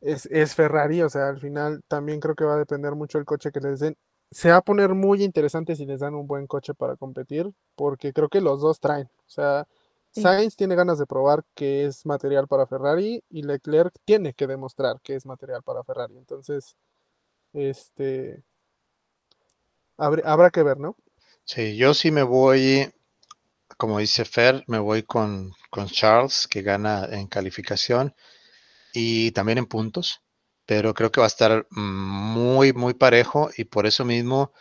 es, Ferrari, o sea, al final también creo que va a depender mucho el coche que les den. Se va a poner muy interesante si les dan un buen coche para competir, porque creo que los dos traen. O sea, Sainz tiene ganas de probar que es material para Ferrari y Leclerc tiene que demostrar que es material para Ferrari. Entonces, este, habrá que ver, ¿no? Sí, yo sí me voy como dice Fer, me voy con, Charles, que gana en calificación y también en puntos. pero creo que va a estar muy, muy parejo y por eso mismo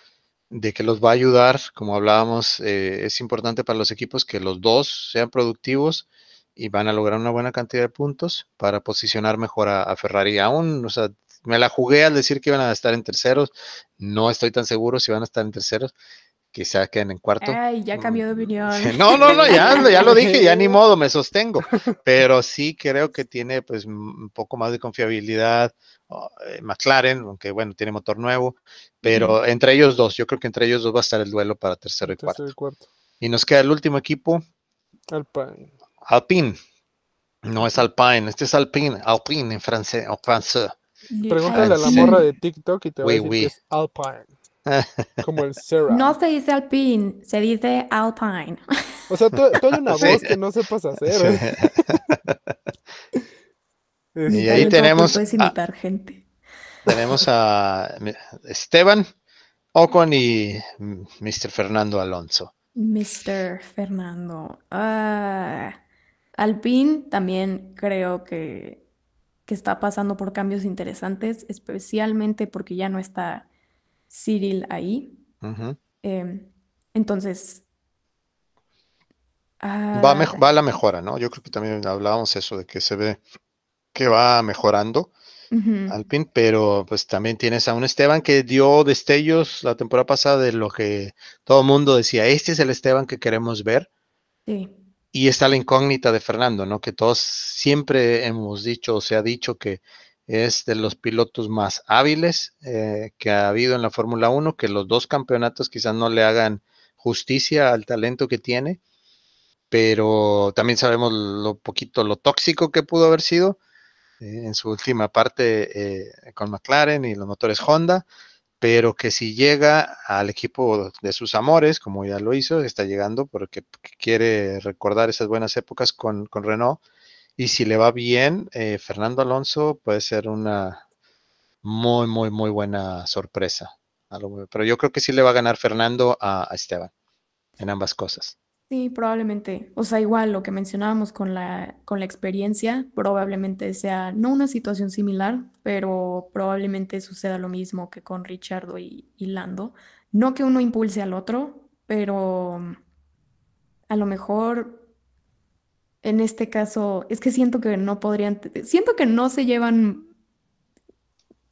de que los va a ayudar, como hablábamos, eh, es importante para los equipos que los dos sean productivos y van a lograr una buena cantidad de puntos para posicionar mejor a, Ferrari. Aún, o sea, me la jugué al decir que iban a estar en terceros, no estoy tan seguro si van a estar en terceros, quizá queden en cuarto. Ay, ya cambió de opinión. No, no, no, ya, ya lo dije, ya ni modo, me sostengo, pero sí creo que tiene pues un poco más de confiabilidad eh, McLaren, aunque bueno, tiene motor nuevo, pero entre ellos dos, yo creo que entre ellos dos va a estar el duelo para tercero y, cuarto. y nos queda el último equipo. Alpine. Alpine. No es Alpine, este es Alpine, Alpine en francés, en francés. Pregúntale a la morra de TikTok y te va a decir que es Alpine. Como el Sarah. No se dice Alpine, se dice Alpine. O sea, tú, hay una voz que no sepas hacer. ¿eh? y ahí tenemos. Puedes imitar gente. Tenemos a Esteban Ocon y Mr. Fernando Alonso. Mr. Fernando. Uh, Alpine también creo que, que, está pasando por cambios interesantes, especialmente porque ya no está Cyril ahí. Em, entonces. va, a ah, va a la mejora, ¿no? Yo creo que también hablábamos eso de que se ve que va mejorando Alpine, pero pues también tienes a un Esteban que dio destellos la temporada pasada de lo que todo el mundo decía, este es el Esteban que queremos ver. Y está la incógnita de Fernando, ¿no? Que todos siempre hemos dicho o se ha dicho que es de los pilotos más hábiles eh, que ha habido en la Fórmula 1, que los dos campeonatos quizás no le hagan justicia al talento que tiene, pero también sabemos lo poquito, lo tóxico que pudo haber sido eh, en su última parte eh, con McLaren y los motores Honda, pero que si llega al equipo de sus amores, como ya lo hizo, está llegando porque quiere recordar esas buenas épocas con, con Renault, y si le va bien, eh, Fernando Alonso puede ser una muy, muy, muy buena sorpresa. Pero yo creo que sí le va a ganar Fernando a Esteban en ambas cosas. Sí, probablemente. O sea, igual lo que mencionábamos con la, con la experiencia, probablemente sea no una situación similar, pero probablemente suceda lo mismo que con Richardo y, Lando. No que uno impulse al otro, pero a lo mejor en este caso, es que siento que no podrían, siento que no se llevan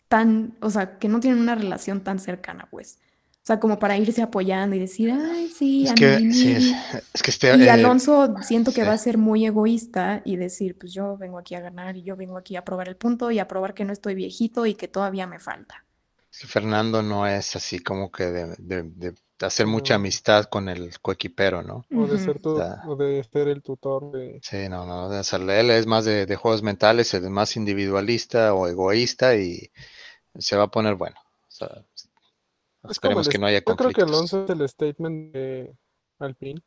tan, o sea, que no tienen una relación tan cercana, pues. O sea, como para irse apoyando y decir, ay, sí, es que, sí, es, que este, Y eh, Alonso siento que va a ser muy egoísta y decir, pues yo vengo aquí a ganar y yo vengo aquí a probar el punto y a probar que no estoy viejito y que todavía me falta. Fernando no es así como que de, hacer mucha amistad con el coequipero, ¿no? O de ser, o de ser el tutor de... Sí, no, no, de hacerle, él es más de, juegos mentales, es más individualista o egoísta y se va a poner bueno. O sea, Esperemos que no haya Yo creo que Alonso es el statement de Alpine.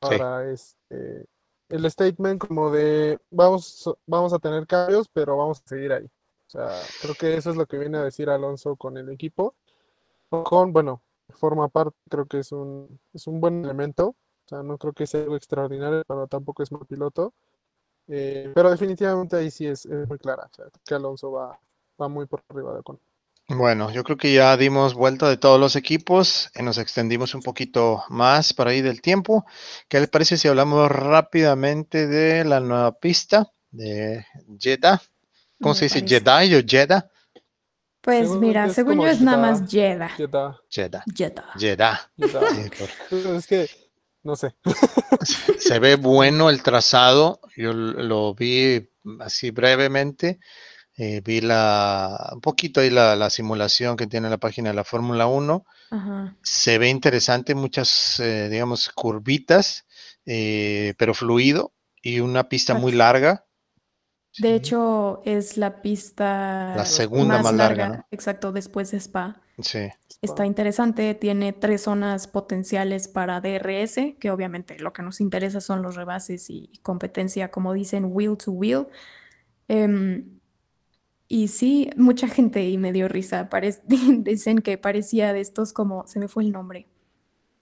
Para este. El statement como de vamos, vamos a tener cambios, pero vamos a seguir ahí. O sea, creo que eso es lo que viene a decir Alonso con el equipo. Con, bueno, forma parte, creo que es un, es un buen elemento. O sea, no creo que sea algo extraordinario, pero tampoco es mal piloto. Eh, pero definitivamente ahí sí es, muy clara. O sea, que Alonso va, va muy por arriba de con. Bueno, yo creo que ya dimos vuelta de todos los equipos, y nos extendimos un poquito más para ahí del tiempo. ¿Qué les parece si hablamos rápidamente de la nueva pista de Jeddah? ¿Cómo se dice? ¿Jeddah o Jeddah? Pues mira, según yo es nada más Jeddah. Jeddah. Jeddah. Jeddah. Jeddah. es que, no sé. Se ve bueno el trazado. Yo lo vi así brevemente. Eh, vi la, un poquito ahí la, simulación que tiene la página de la Fórmula 1. Se ve interesante, muchas, eh, digamos, curvitas, eh, pero fluido y una pista muy larga. De hecho, es la pista la segunda más, larga. Exacto, después de Spa. Sí. Está interesante, tiene tres zonas potenciales para DRS, que obviamente lo que nos interesa son los rebases y competencia, como dicen, wheel to wheel. Em, y sí, mucha gente y me dio risa. dicen que parecía de estos como, se me fue el nombre,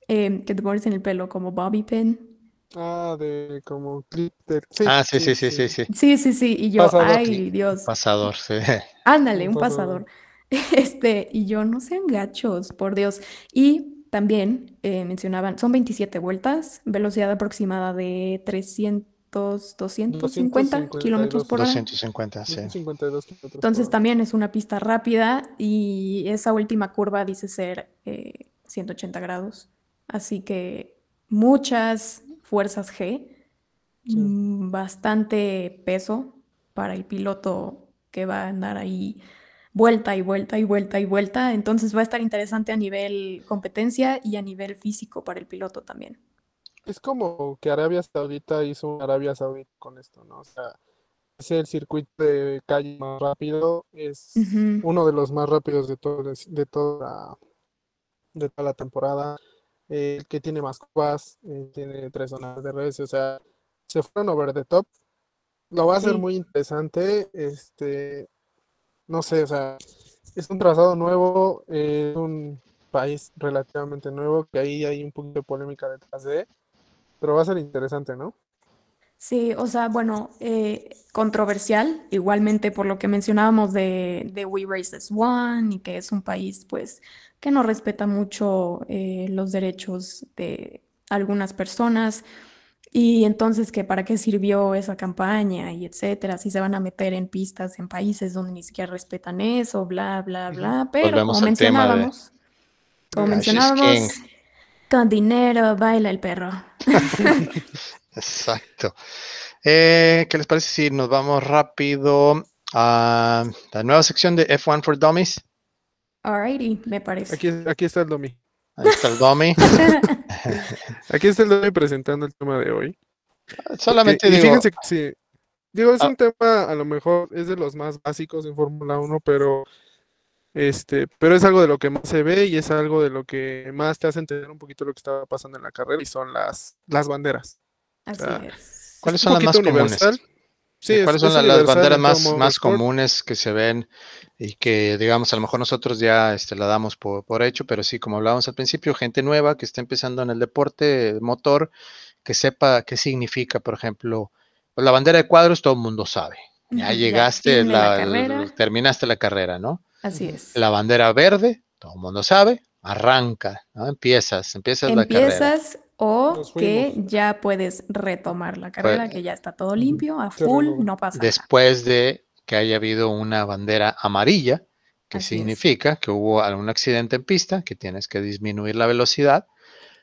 em, que te pones en el pelo como bobby pin. Ah, de como Sí, ah, sí, sí, sí, sí, sí. Sí, sí, sí. Y yo, ay, Dios. Pasador, sí. Ándale, un pasador. Este, y yo, no sean gachos, por Dios. Y también eh, mencionaban, son 27 vueltas, velocidad aproximada de 300, 250 kilómetros por hora. 250, sí. Entonces también es una pista rápida y esa última curva dice ser 180 eh, grados. Así que muchas fuerzas G, mm, bastante peso para el piloto que va a andar ahí vuelta y vuelta y vuelta y vuelta. Entonces va a estar interesante a nivel competencia y a nivel físico para el piloto también. Es como que Arabia Saudita hizo un Arabia Saudita con esto, ¿no? O sea, es el circuito de calle más rápido, es uno de los más rápidos de, todo, de, toda, de toda la temporada, el que tiene más curvas, eh, tiene tres zonas de redes, o sea, se fueron over the top. Lo va a ser muy interesante, este, no sé, o sea, es un trazado nuevo, es un país relativamente nuevo, que ahí hay un poquito de polémica detrás de, pero va a ser interesante, ¿no? Sí, o sea, bueno, eh, controversial, igualmente por lo que mencionábamos de, de We Race as One y que es un país, pues, que no respeta mucho eh, los derechos de algunas personas. Y entonces, ¿qué para qué sirvió esa campaña y etcétera? Si se van a meter en pistas en países donde ni siquiera respetan eso, bla, bla, bla. Pero como mencionábamos, como mencionábamos, con dinero baila el perro. Exacto. Eh, ¿Qué les parece si nos vamos rápido a la nueva sección de F1 for Dummies? Alrighty, me parece. Aquí, aquí está el dummy. Ahí está el dummy. Aquí está el Dani presentando el tema de hoy. Solamente digo... fíjense que sí, digo, es ah. un tema a lo mejor es de los más básicos en Fórmula 1, pero este, pero es algo de lo que más se ve y es algo de lo que más te hace entender un poquito lo que estaba pasando en la carrera y son las, las banderas. Así es. ¿Cuáles son las más comunes? Sí, ¿Cuáles son las banderas más, más comunes que se ven y que, digamos, a lo mejor nosotros ya este, la damos por, por, hecho, pero sí, como hablábamos al principio, gente nueva que está empezando en el deporte motor, que sepa qué significa, por ejemplo, pues, la bandera de cuadros, todo el mundo sabe. Ya llegaste, la, terminaste la carrera, ¿no? Así es. La bandera verde, todo el mundo sabe, arranca, ¿no? Empiezas, empiezas, la carrera. Empiezas o que ya puedes retomar la carrera, pues, que ya está todo limpio, a full, no pasa Después de que haya habido una bandera amarilla, que significa que hubo algún accidente en pista, que tienes que disminuir la velocidad.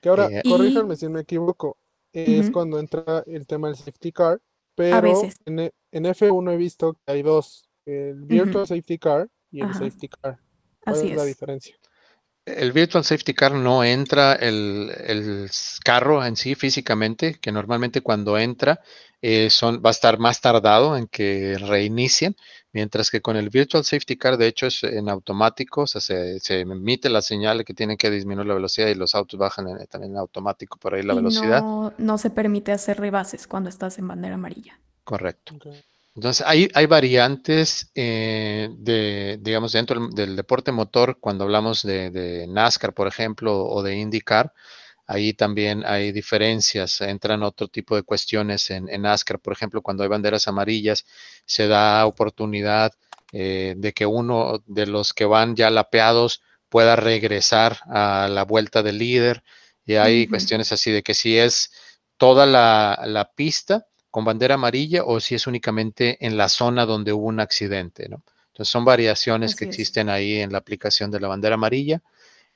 Que ahora, eh, corríjanme si me equivoco, es cuando entra el tema del safety car, pero en, en, F1 he visto que hay dos, el virtual safety car y el safety car. ¿Cuál es la diferencia? El Virtual Safety Car no entra el, carro en sí físicamente, que normalmente cuando entra eh, son, va a estar más tardado en que reinicien, mientras que con el Virtual Safety Car de hecho es en automático, o sea, se, emite la señal de que tienen que disminuir la velocidad y los autos bajan también en automático por ahí la velocidad. No, no, se permite hacer rebases cuando estás en bandera amarilla. Correcto. Entonces, hay, hay variantes eh, de, digamos, dentro del, deporte motor, cuando hablamos de, NASCAR, por ejemplo, o de IndyCar, ahí también hay diferencias, entran otro tipo de cuestiones en, NASCAR, por ejemplo, cuando hay banderas amarillas, se da oportunidad eh, de que uno de los que van ya lapeados pueda regresar a la vuelta del líder, y hay cuestiones así de que si es toda la, la pista, con bandera amarilla o si es únicamente en la zona donde hubo un accidente, ¿no? Entonces son variaciones que existen ahí en la aplicación de la bandera amarilla.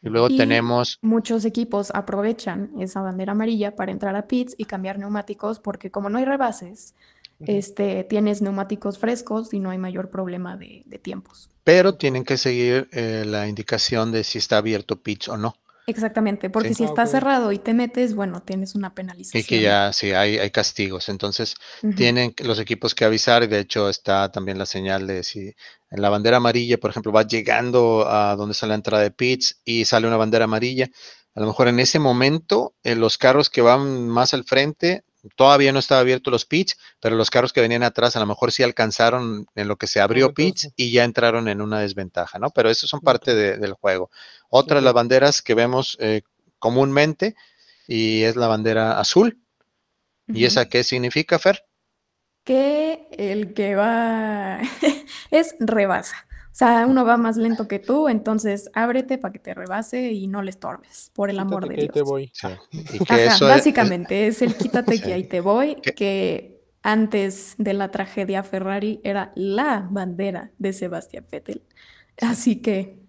Y luego tenemos... Muchos equipos aprovechan esa bandera amarilla para entrar a pits y cambiar neumáticos porque como no hay rebases, este, tienes neumáticos frescos y no hay mayor problema de, tiempos. Pero tienen que seguir eh, la indicación de si está abierto pits o no. Exactamente, porque si está cerrado y te metes, bueno, tienes una penalización. Y que ya, sí, hay, hay castigos. Entonces, tienen los equipos que avisar, y de hecho está también la señal de si en la bandera amarilla, por ejemplo, va llegando a donde está la entrada de pits y sale una bandera amarilla, a lo mejor en ese momento, en los carros que van más al frente todavía no estaba abierto los pits, pero los carros que venían atrás a lo mejor sí alcanzaron en lo que se abrió pits y ya entraron en una desventaja, ¿no? Pero eso son parte del juego. Otra de las banderas que vemos eh, comúnmente y es la bandera azul. ¿Y esa qué significa, Fer? Que el que va es rebasa. O sea, uno va más lento que tú, entonces ábrete para que te rebase y no le estorbes, por el amor de Dios. te voy. básicamente es, el quítate que ahí te voy, que antes de la tragedia Ferrari era la bandera de Sebastián Vettel. Así que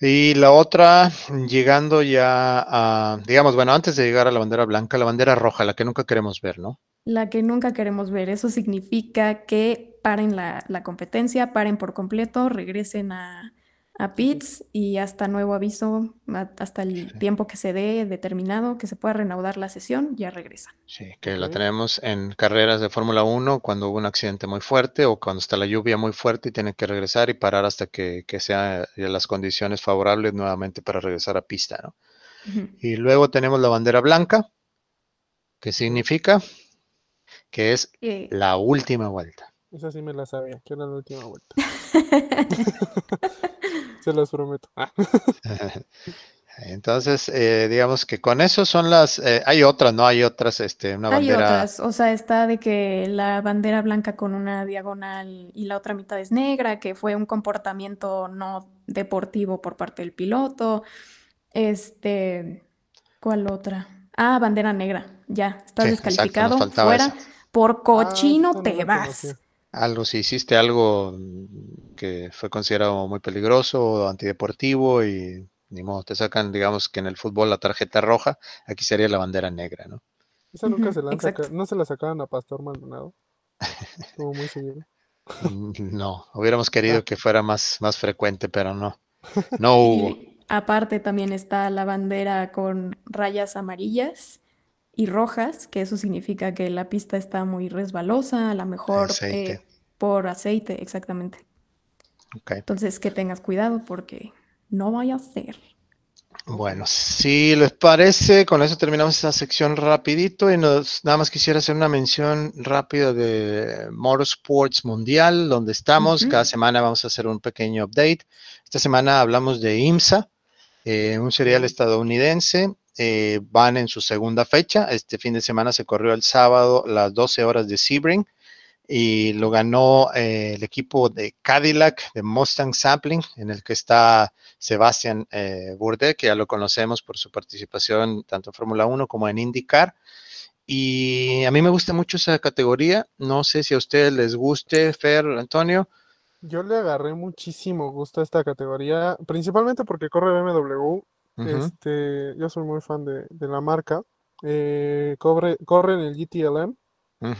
y la otra, llegando ya a, digamos, bueno, antes de llegar a la bandera blanca, la bandera roja, la que nunca queremos ver, ¿no? La que nunca queremos ver. Eso significa que paren la, competencia, paren por completo, regresen a, a pits y hasta nuevo aviso, hasta el tiempo que se dé determinado, que se pueda reanudar la sesión, ya regresan. Sí, que la tenemos en carreras de Fórmula 1 cuando hubo un accidente muy fuerte o cuando está la lluvia muy fuerte y tienen que regresar y parar hasta que, que sean las condiciones favorables nuevamente para regresar a pista, ¿no? Y luego tenemos la bandera blanca, que significa que es eh, la última vuelta. Esa sí me la sabía, que era la última vuelta. Se los prometo. Ah. Entonces, eh, digamos que con eso son las, eh, hay otras, ¿no? Hay otras, este, una bandera. Hay otras, o sea, está de que la bandera blanca con una diagonal y la otra mitad es negra, que fue un comportamiento no deportivo por parte del piloto. Este, ¿cuál otra? Ah, bandera negra, ya, estás descalificado, fuera. Por ah, cochino te vas. Algo, si hiciste algo que fue considerado muy peligroso o antideportivo y ni modo, te sacan, digamos que en el fútbol la tarjeta roja, aquí sería la bandera negra, ¿no? Esa nunca se la no se la sacaban a Pastor Maldonado. Estuvo muy seguido. No, hubiéramos querido ah. que fuera más, más frecuente, pero no. No hubo. aparte también está la bandera con rayas amarillas y rojas, que eso significa que la pista está muy resbalosa, a lo mejor eh, por aceite, exactamente. Entonces que tengas cuidado porque no vaya a ser. Bueno, si les parece, con eso terminamos esta sección rapidito y nos, nada más quisiera hacer una mención rápida de Motorsports Mundial, donde estamos. Cada semana vamos a hacer un pequeño update. Esta semana hablamos de IMSA, eh, un serial estadounidense eh, van en su segunda fecha. Este fin de semana se corrió el sábado las 12 horas de Sebring y lo ganó eh, el equipo de Cadillac, de Mustang Sampling, en el que está Sebastián eh, Burde, que ya lo conocemos por su participación tanto en Fórmula 1 como en IndyCar. Y a mí me gusta mucho esa categoría. No sé si a ustedes les guste, Fer, Antonio. Yo le agarré muchísimo gusto a esta categoría, principalmente porque corre BMW este, yo soy muy fan de, la marca. Eh, corre, en el GTLM,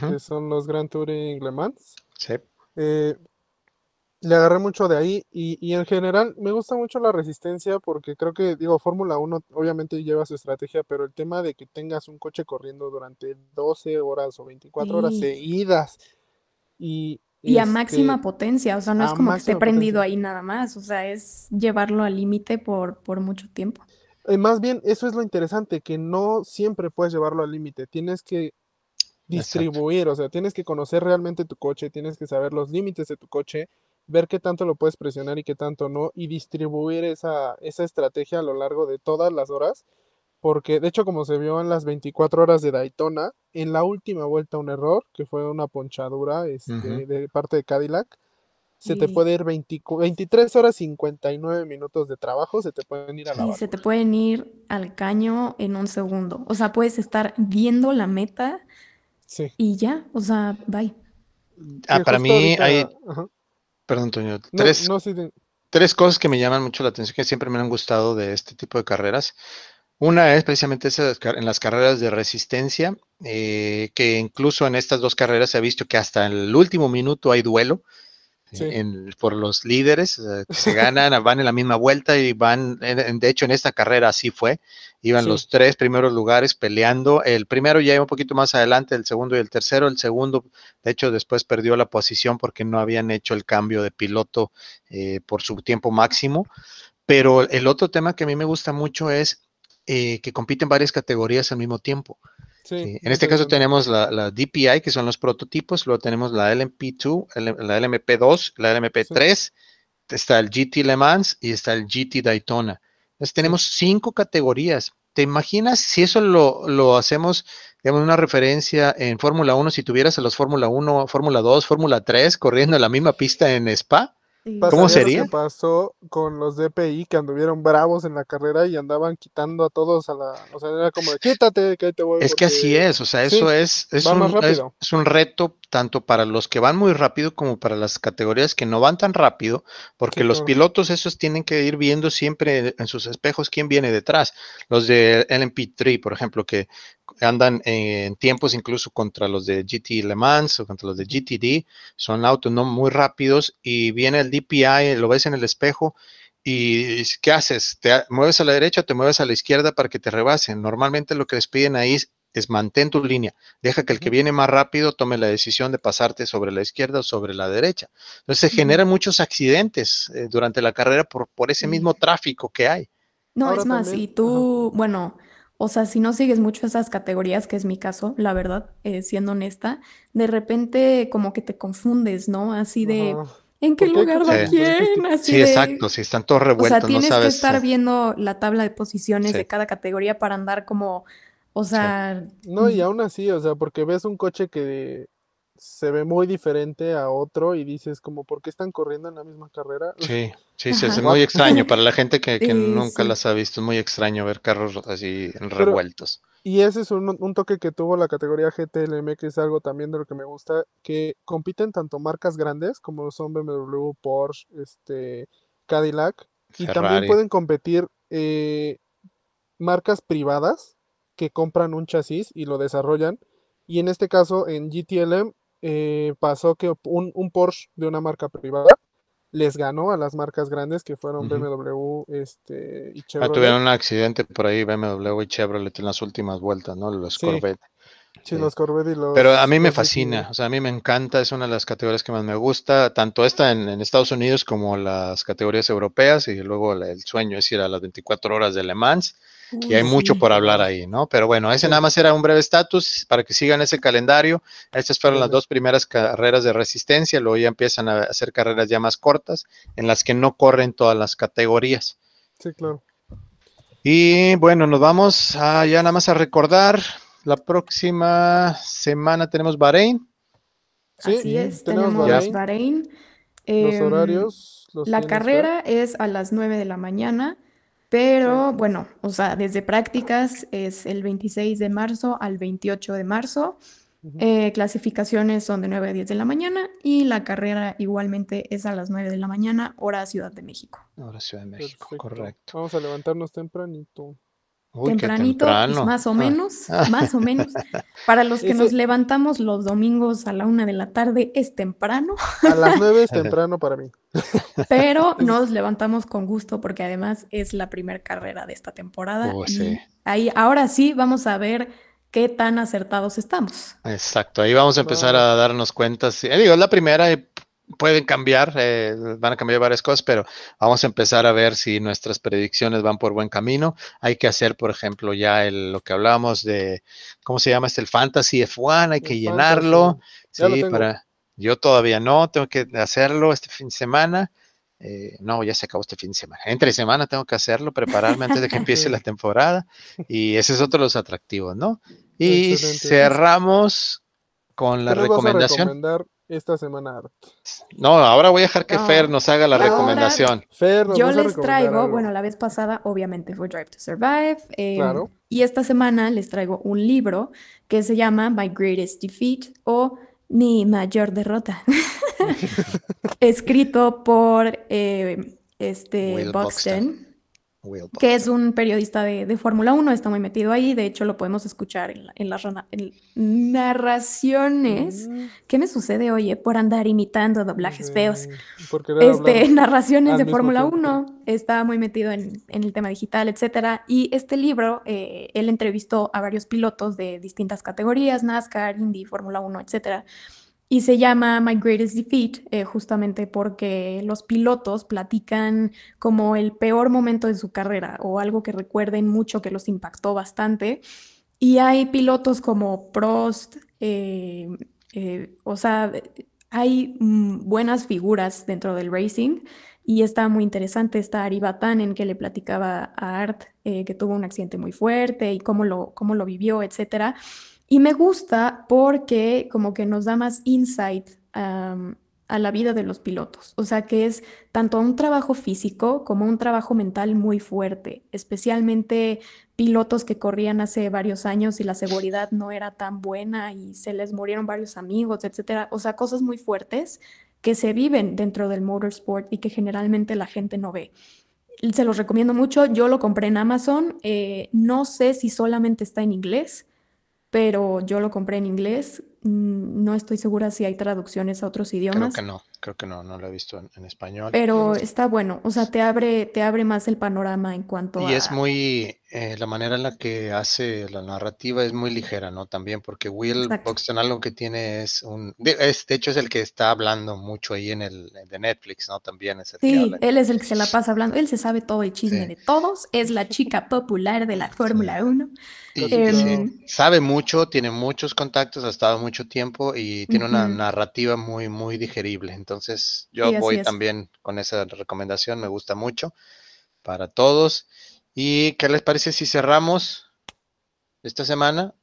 que son los Grand Touring Le Mans. Eh, le agarré mucho de ahí y, en general me gusta mucho la resistencia porque creo que, digo, Fórmula 1 obviamente lleva su estrategia, pero el tema de que tengas un coche corriendo durante 12 horas o 24 horas seguidas y, y a máxima este, potencia, o sea, no es como que esté prendido ahí nada más, o sea, es llevarlo al límite por, por mucho tiempo. Eh, más bien, eso es lo interesante, que no siempre puedes llevarlo al límite, tienes que distribuir, o sea, tienes que conocer realmente tu coche, tienes que saber los límites de tu coche, ver qué tanto lo puedes presionar y qué tanto no, y distribuir esa, esa estrategia a lo largo de todas las horas porque de hecho como se vio en las 24 horas de Daytona, en la última vuelta un error, que fue una ponchadura este, de parte de Cadillac, se te puede ir 23 horas 59 minutos de trabajo, se te pueden ir a la Sí, se te pueden ir al caño en un segundo. O sea, puedes estar viendo la meta y ya, o sea, bye. Ah, para mí hay... Perdón, Antonio. Tres, tres cosas que me llaman mucho la atención, que siempre me han gustado de este tipo de carreras. Una es precisamente en las carreras de resistencia, eh, que incluso en estas dos carreras se ha visto que hasta el último minuto hay duelo eh, por los líderes, eh, se ganan, van en la misma vuelta y van, de hecho en esta carrera así fue, iban los tres primeros lugares peleando, el primero ya iba un poquito más adelante, el segundo y el tercero, el segundo de hecho después perdió la posición porque no habían hecho el cambio de piloto por su tiempo máximo. Pero el otro tema que a mí me gusta mucho es eh, que compiten varias categorías al mismo tiempo. En este caso tenemos la, DPI, que son los prototipos, luego tenemos la LMP2, la LMP2, la LMP3, está el GT Le Mans y está el GT Daytona. Entonces tenemos cinco categorías. ¿te imaginas si eso lo, lo hacemos, digamos, una referencia en Fórmula 1, si tuvieras a los Fórmula 1, Fórmula 2, Fórmula 3 corriendo en la misma pista en Spa? ¿Cómo sería? ¿Qué pasó con los DPI que anduvieron bravos en la carrera y andaban quitando a todos a la. O sea, era como de quítate, que ahí te voy. Es que así es, o sea, eso es, es un, es, un, reto tanto para los que van muy rápido como para las categorías que no van tan rápido, porque los pilotos esos tienen que ir viendo siempre en sus espejos quién viene detrás. Los de LMP3, por ejemplo, que andan en tiempos incluso contra los de GT Le Mans o contra los de GTD, son autos no muy rápidos y viene el DPI, lo ves en el espejo y ¿qué haces? ¿Te mueves a la derecha o te mueves a la izquierda para que te rebasen? Normalmente lo que les piden ahí es, mantén tu línea, deja que el que viene más rápido tome la decisión de pasarte sobre la izquierda o sobre la derecha. Entonces se generan muchos accidentes eh, durante la carrera por, por ese mismo tráfico que hay. No, es más, y tú, bueno, o sea, si no sigues mucho esas categorías, que es mi caso, la verdad, eh, siendo honesta, de repente como que te confundes, ¿no? Así de, ¿en qué lugar va quién? Así sí, exacto, si están todos revueltos, o sea, tienes que estar viendo la tabla de posiciones de cada categoría para andar como, o sea... No, y aún así, o sea, porque ves un coche que se ve muy diferente a otro y dices como, ¿por qué están corriendo en la misma carrera? Sí, sí, sí, es muy extraño. Para la gente que, nunca las ha visto, es muy extraño ver carros así revueltos. y ese es un, toque que tuvo la categoría GTLM, que es algo también de lo que me gusta, que compiten tanto marcas grandes como son BMW, Porsche, este, Cadillac, y también pueden competir eh, marcas privadas que compran un chasis y lo desarrollan. Y en este caso, en GTLM, eh, pasó que un, un, Porsche de una marca privada les ganó a las marcas grandes que fueron BMW este, y ah, Chevrolet. tuvieron un accidente por ahí BMW y Chevrolet en las últimas vueltas, ¿no? Los Corvette. Sí, los Corvette y los. Pero a mí me fascina, o sea, a mí me encanta, es una de las categorías que más me gusta, tanto esta en, Estados Unidos como las categorías europeas, y luego el sueño es ir a las 24 horas de Le Mans y hay mucho por hablar ahí, ¿no? Pero bueno, ese nada más era un breve estatus para que sigan ese calendario. Estas fueron las dos primeras carreras de resistencia, luego ya empiezan a hacer carreras ya más cortas, en las que no corren todas las categorías. Sí, claro. Y bueno, nos vamos a, ya nada más a recordar, la próxima semana tenemos Bahrein. Sí, Así es, tenemos, Bahrein. los em, horarios. la carrera es a las 9 de la mañana. Pero bueno, o sea, desde prácticas es el 26 de marzo al 28 de marzo. Eh, clasificaciones son de 9 a 10 de la mañana y la carrera igualmente es a las 9 de la mañana, hora Ciudad de México. Hora Ciudad de México, correcto. Vamos a levantarnos tempranito tempranito, pues, más o ah. menos, más o menos. Para los que nos levantamos los domingos a la una de la tarde es temprano. A las nueve es temprano para mí. Pero nos levantamos con gusto porque además es la primera carrera de esta temporada. Oh, y ahí, ahora sí vamos a ver qué tan acertados estamos. Exacto, ahí vamos a empezar a darnos cuenta. digo, es la primera y pueden cambiar, eh, van a cambiar varias cosas, pero vamos a empezar a ver si nuestras predicciones van por buen camino. Hay que hacer, por ejemplo, ya el, lo que hablábamos de, ¿cómo se llama? Este, el Fantasy F1, hay que llenarlo. Sí, para, yo todavía no, tengo que hacerlo este fin de semana. Eh, no, ya se acabó este fin de semana. Entre semana tengo que hacerlo, prepararme antes de que empiece la temporada. Y ese es otro de los atractivos, ¿no? Y cerramos con la recomendación esta semana. No, ahora voy a dejar que Fer nos haga la recomendación. Fer, yo les traigo, bueno, la vez pasada obviamente fue Drive to Survive. Em, claro. Y esta semana les traigo un libro que se llama My Greatest Defeat o Mi Mayor Derrota. Escrito por eh, este Buxton que es un periodista de, Fórmula 1, está muy metido ahí, de hecho lo podemos escuchar en, las narraciones. Mm. ¿Qué me sucede, oye, por andar imitando doblajes feos? Este, narraciones de Fórmula 1, está muy metido en, el tema digital, etcétera. Y este libro, eh, él entrevistó a varios pilotos de distintas categorías, NASCAR, Indy, Fórmula 1, etcétera. Y se llama My Greatest Defeat eh, justamente porque los pilotos platican como el peor momento de su carrera o algo que recuerden mucho que los impactó bastante. Y hay pilotos como Prost, eh, eh, o sea, hay mm, buenas figuras dentro del racing y está muy interesante. Está Ari en que le platicaba a Art que tuvo un accidente muy fuerte y cómo lo, cómo lo vivió, etcétera. Y me gusta porque como que nos da más insight a la vida de los pilotos. O sea que es tanto un trabajo físico como un trabajo mental muy fuerte, especialmente pilotos que corrían hace varios años y la seguridad no era tan buena y se les murieron varios amigos, etcétera. O sea, cosas muy fuertes que se viven dentro del motorsport y que generalmente la gente no ve. Se los recomiendo mucho. Yo lo compré en Amazon. Eh, no sé si solamente está en inglés, pero yo lo compré en inglés. Mm, no estoy segura si hay traducciones a otros idiomas. Creo que no, creo que no, no lo he visto en, español. Pero está bueno, o sea, te abre, te abre más el panorama en cuanto a... Y es muy, eh, la manera en la que hace la narrativa es muy ligera, ¿no? También porque Will Buxton algo que tiene es un... De, hecho es el que está hablando mucho ahí en el de Netflix, ¿no? También es el Sí, él es el que se la pasa hablando, él se sabe todo el chisme de todos, es la chica popular de la Fórmula 1. Em, sabe mucho, tiene muchos contactos, ha estado mucho tiempo y tiene una narrativa muy, muy digerible. Entonces, yo voy también con esa recomendación, me gusta mucho para todos. ¿Y qué les parece si cerramos esta semana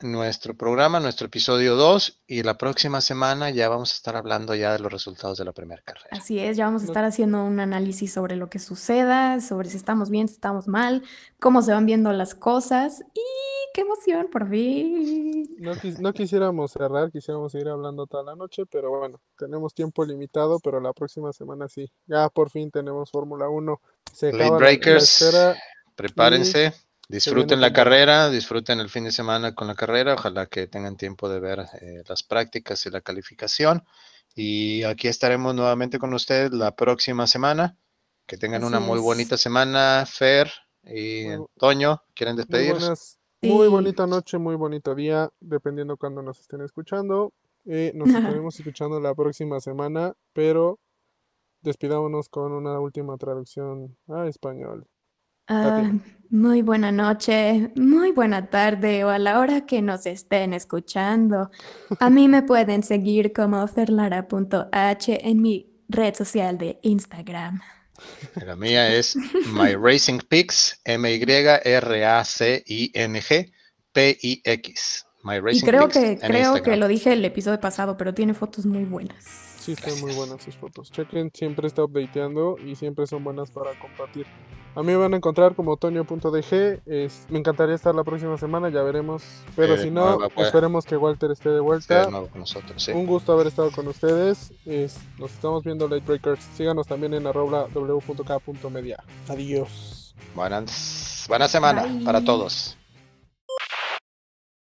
nuestro programa, nuestro episodio 2 y la próxima semana ya vamos a estar hablando ya de los resultados de la primera carrera. Así es, ya vamos a estar haciendo un análisis sobre lo que suceda, sobre si estamos bien, si estamos mal, cómo se van viendo las cosas y qué emoción por fin. No, quisiéramos cerrar, quisiéramos seguir hablando toda la noche, pero bueno, tenemos tiempo limitado, pero la próxima semana sí, ya por fin tenemos Fórmula 1. Se Breakers, prepárense. Disfruten la carrera, disfruten el fin de semana con la carrera, ojalá que tengan tiempo de ver eh, las prácticas y la calificación. Y aquí estaremos nuevamente con ustedes la próxima semana. Que tengan una muy bonita semana, Fer y Toño. ¿Quieren despedirse? Muy, bonita noche, muy bonito día, dependiendo cuando nos estén escuchando. Eh, nos estaremos escuchando la próxima semana, pero despidámonos con una última traducción a español. Ah, muy buena noche, muy buena tarde o a la hora que nos estén escuchando. A mí me pueden seguir como ferlara.h en mi red social de Instagram. La mía es My Racing Pix, M-Y-R-A-C-I-N-G, P-I-X. y creo que creo que lo dije el episodio pasado, pero tiene fotos muy buenas. Sí, están muy buenas sus fotos. Chequen, siempre está updateando y siempre son buenas para compartir. A mí me van a encontrar como Toño.dg. me encantaría estar la próxima semana, ya veremos. Pero si no, esperemos que Walter esté de vuelta. Un gusto haber estado con ustedes. nos estamos viendo Late Breakers. Síganos también en arroba w.k.media. Adiós. Buenas, buena semana para todos.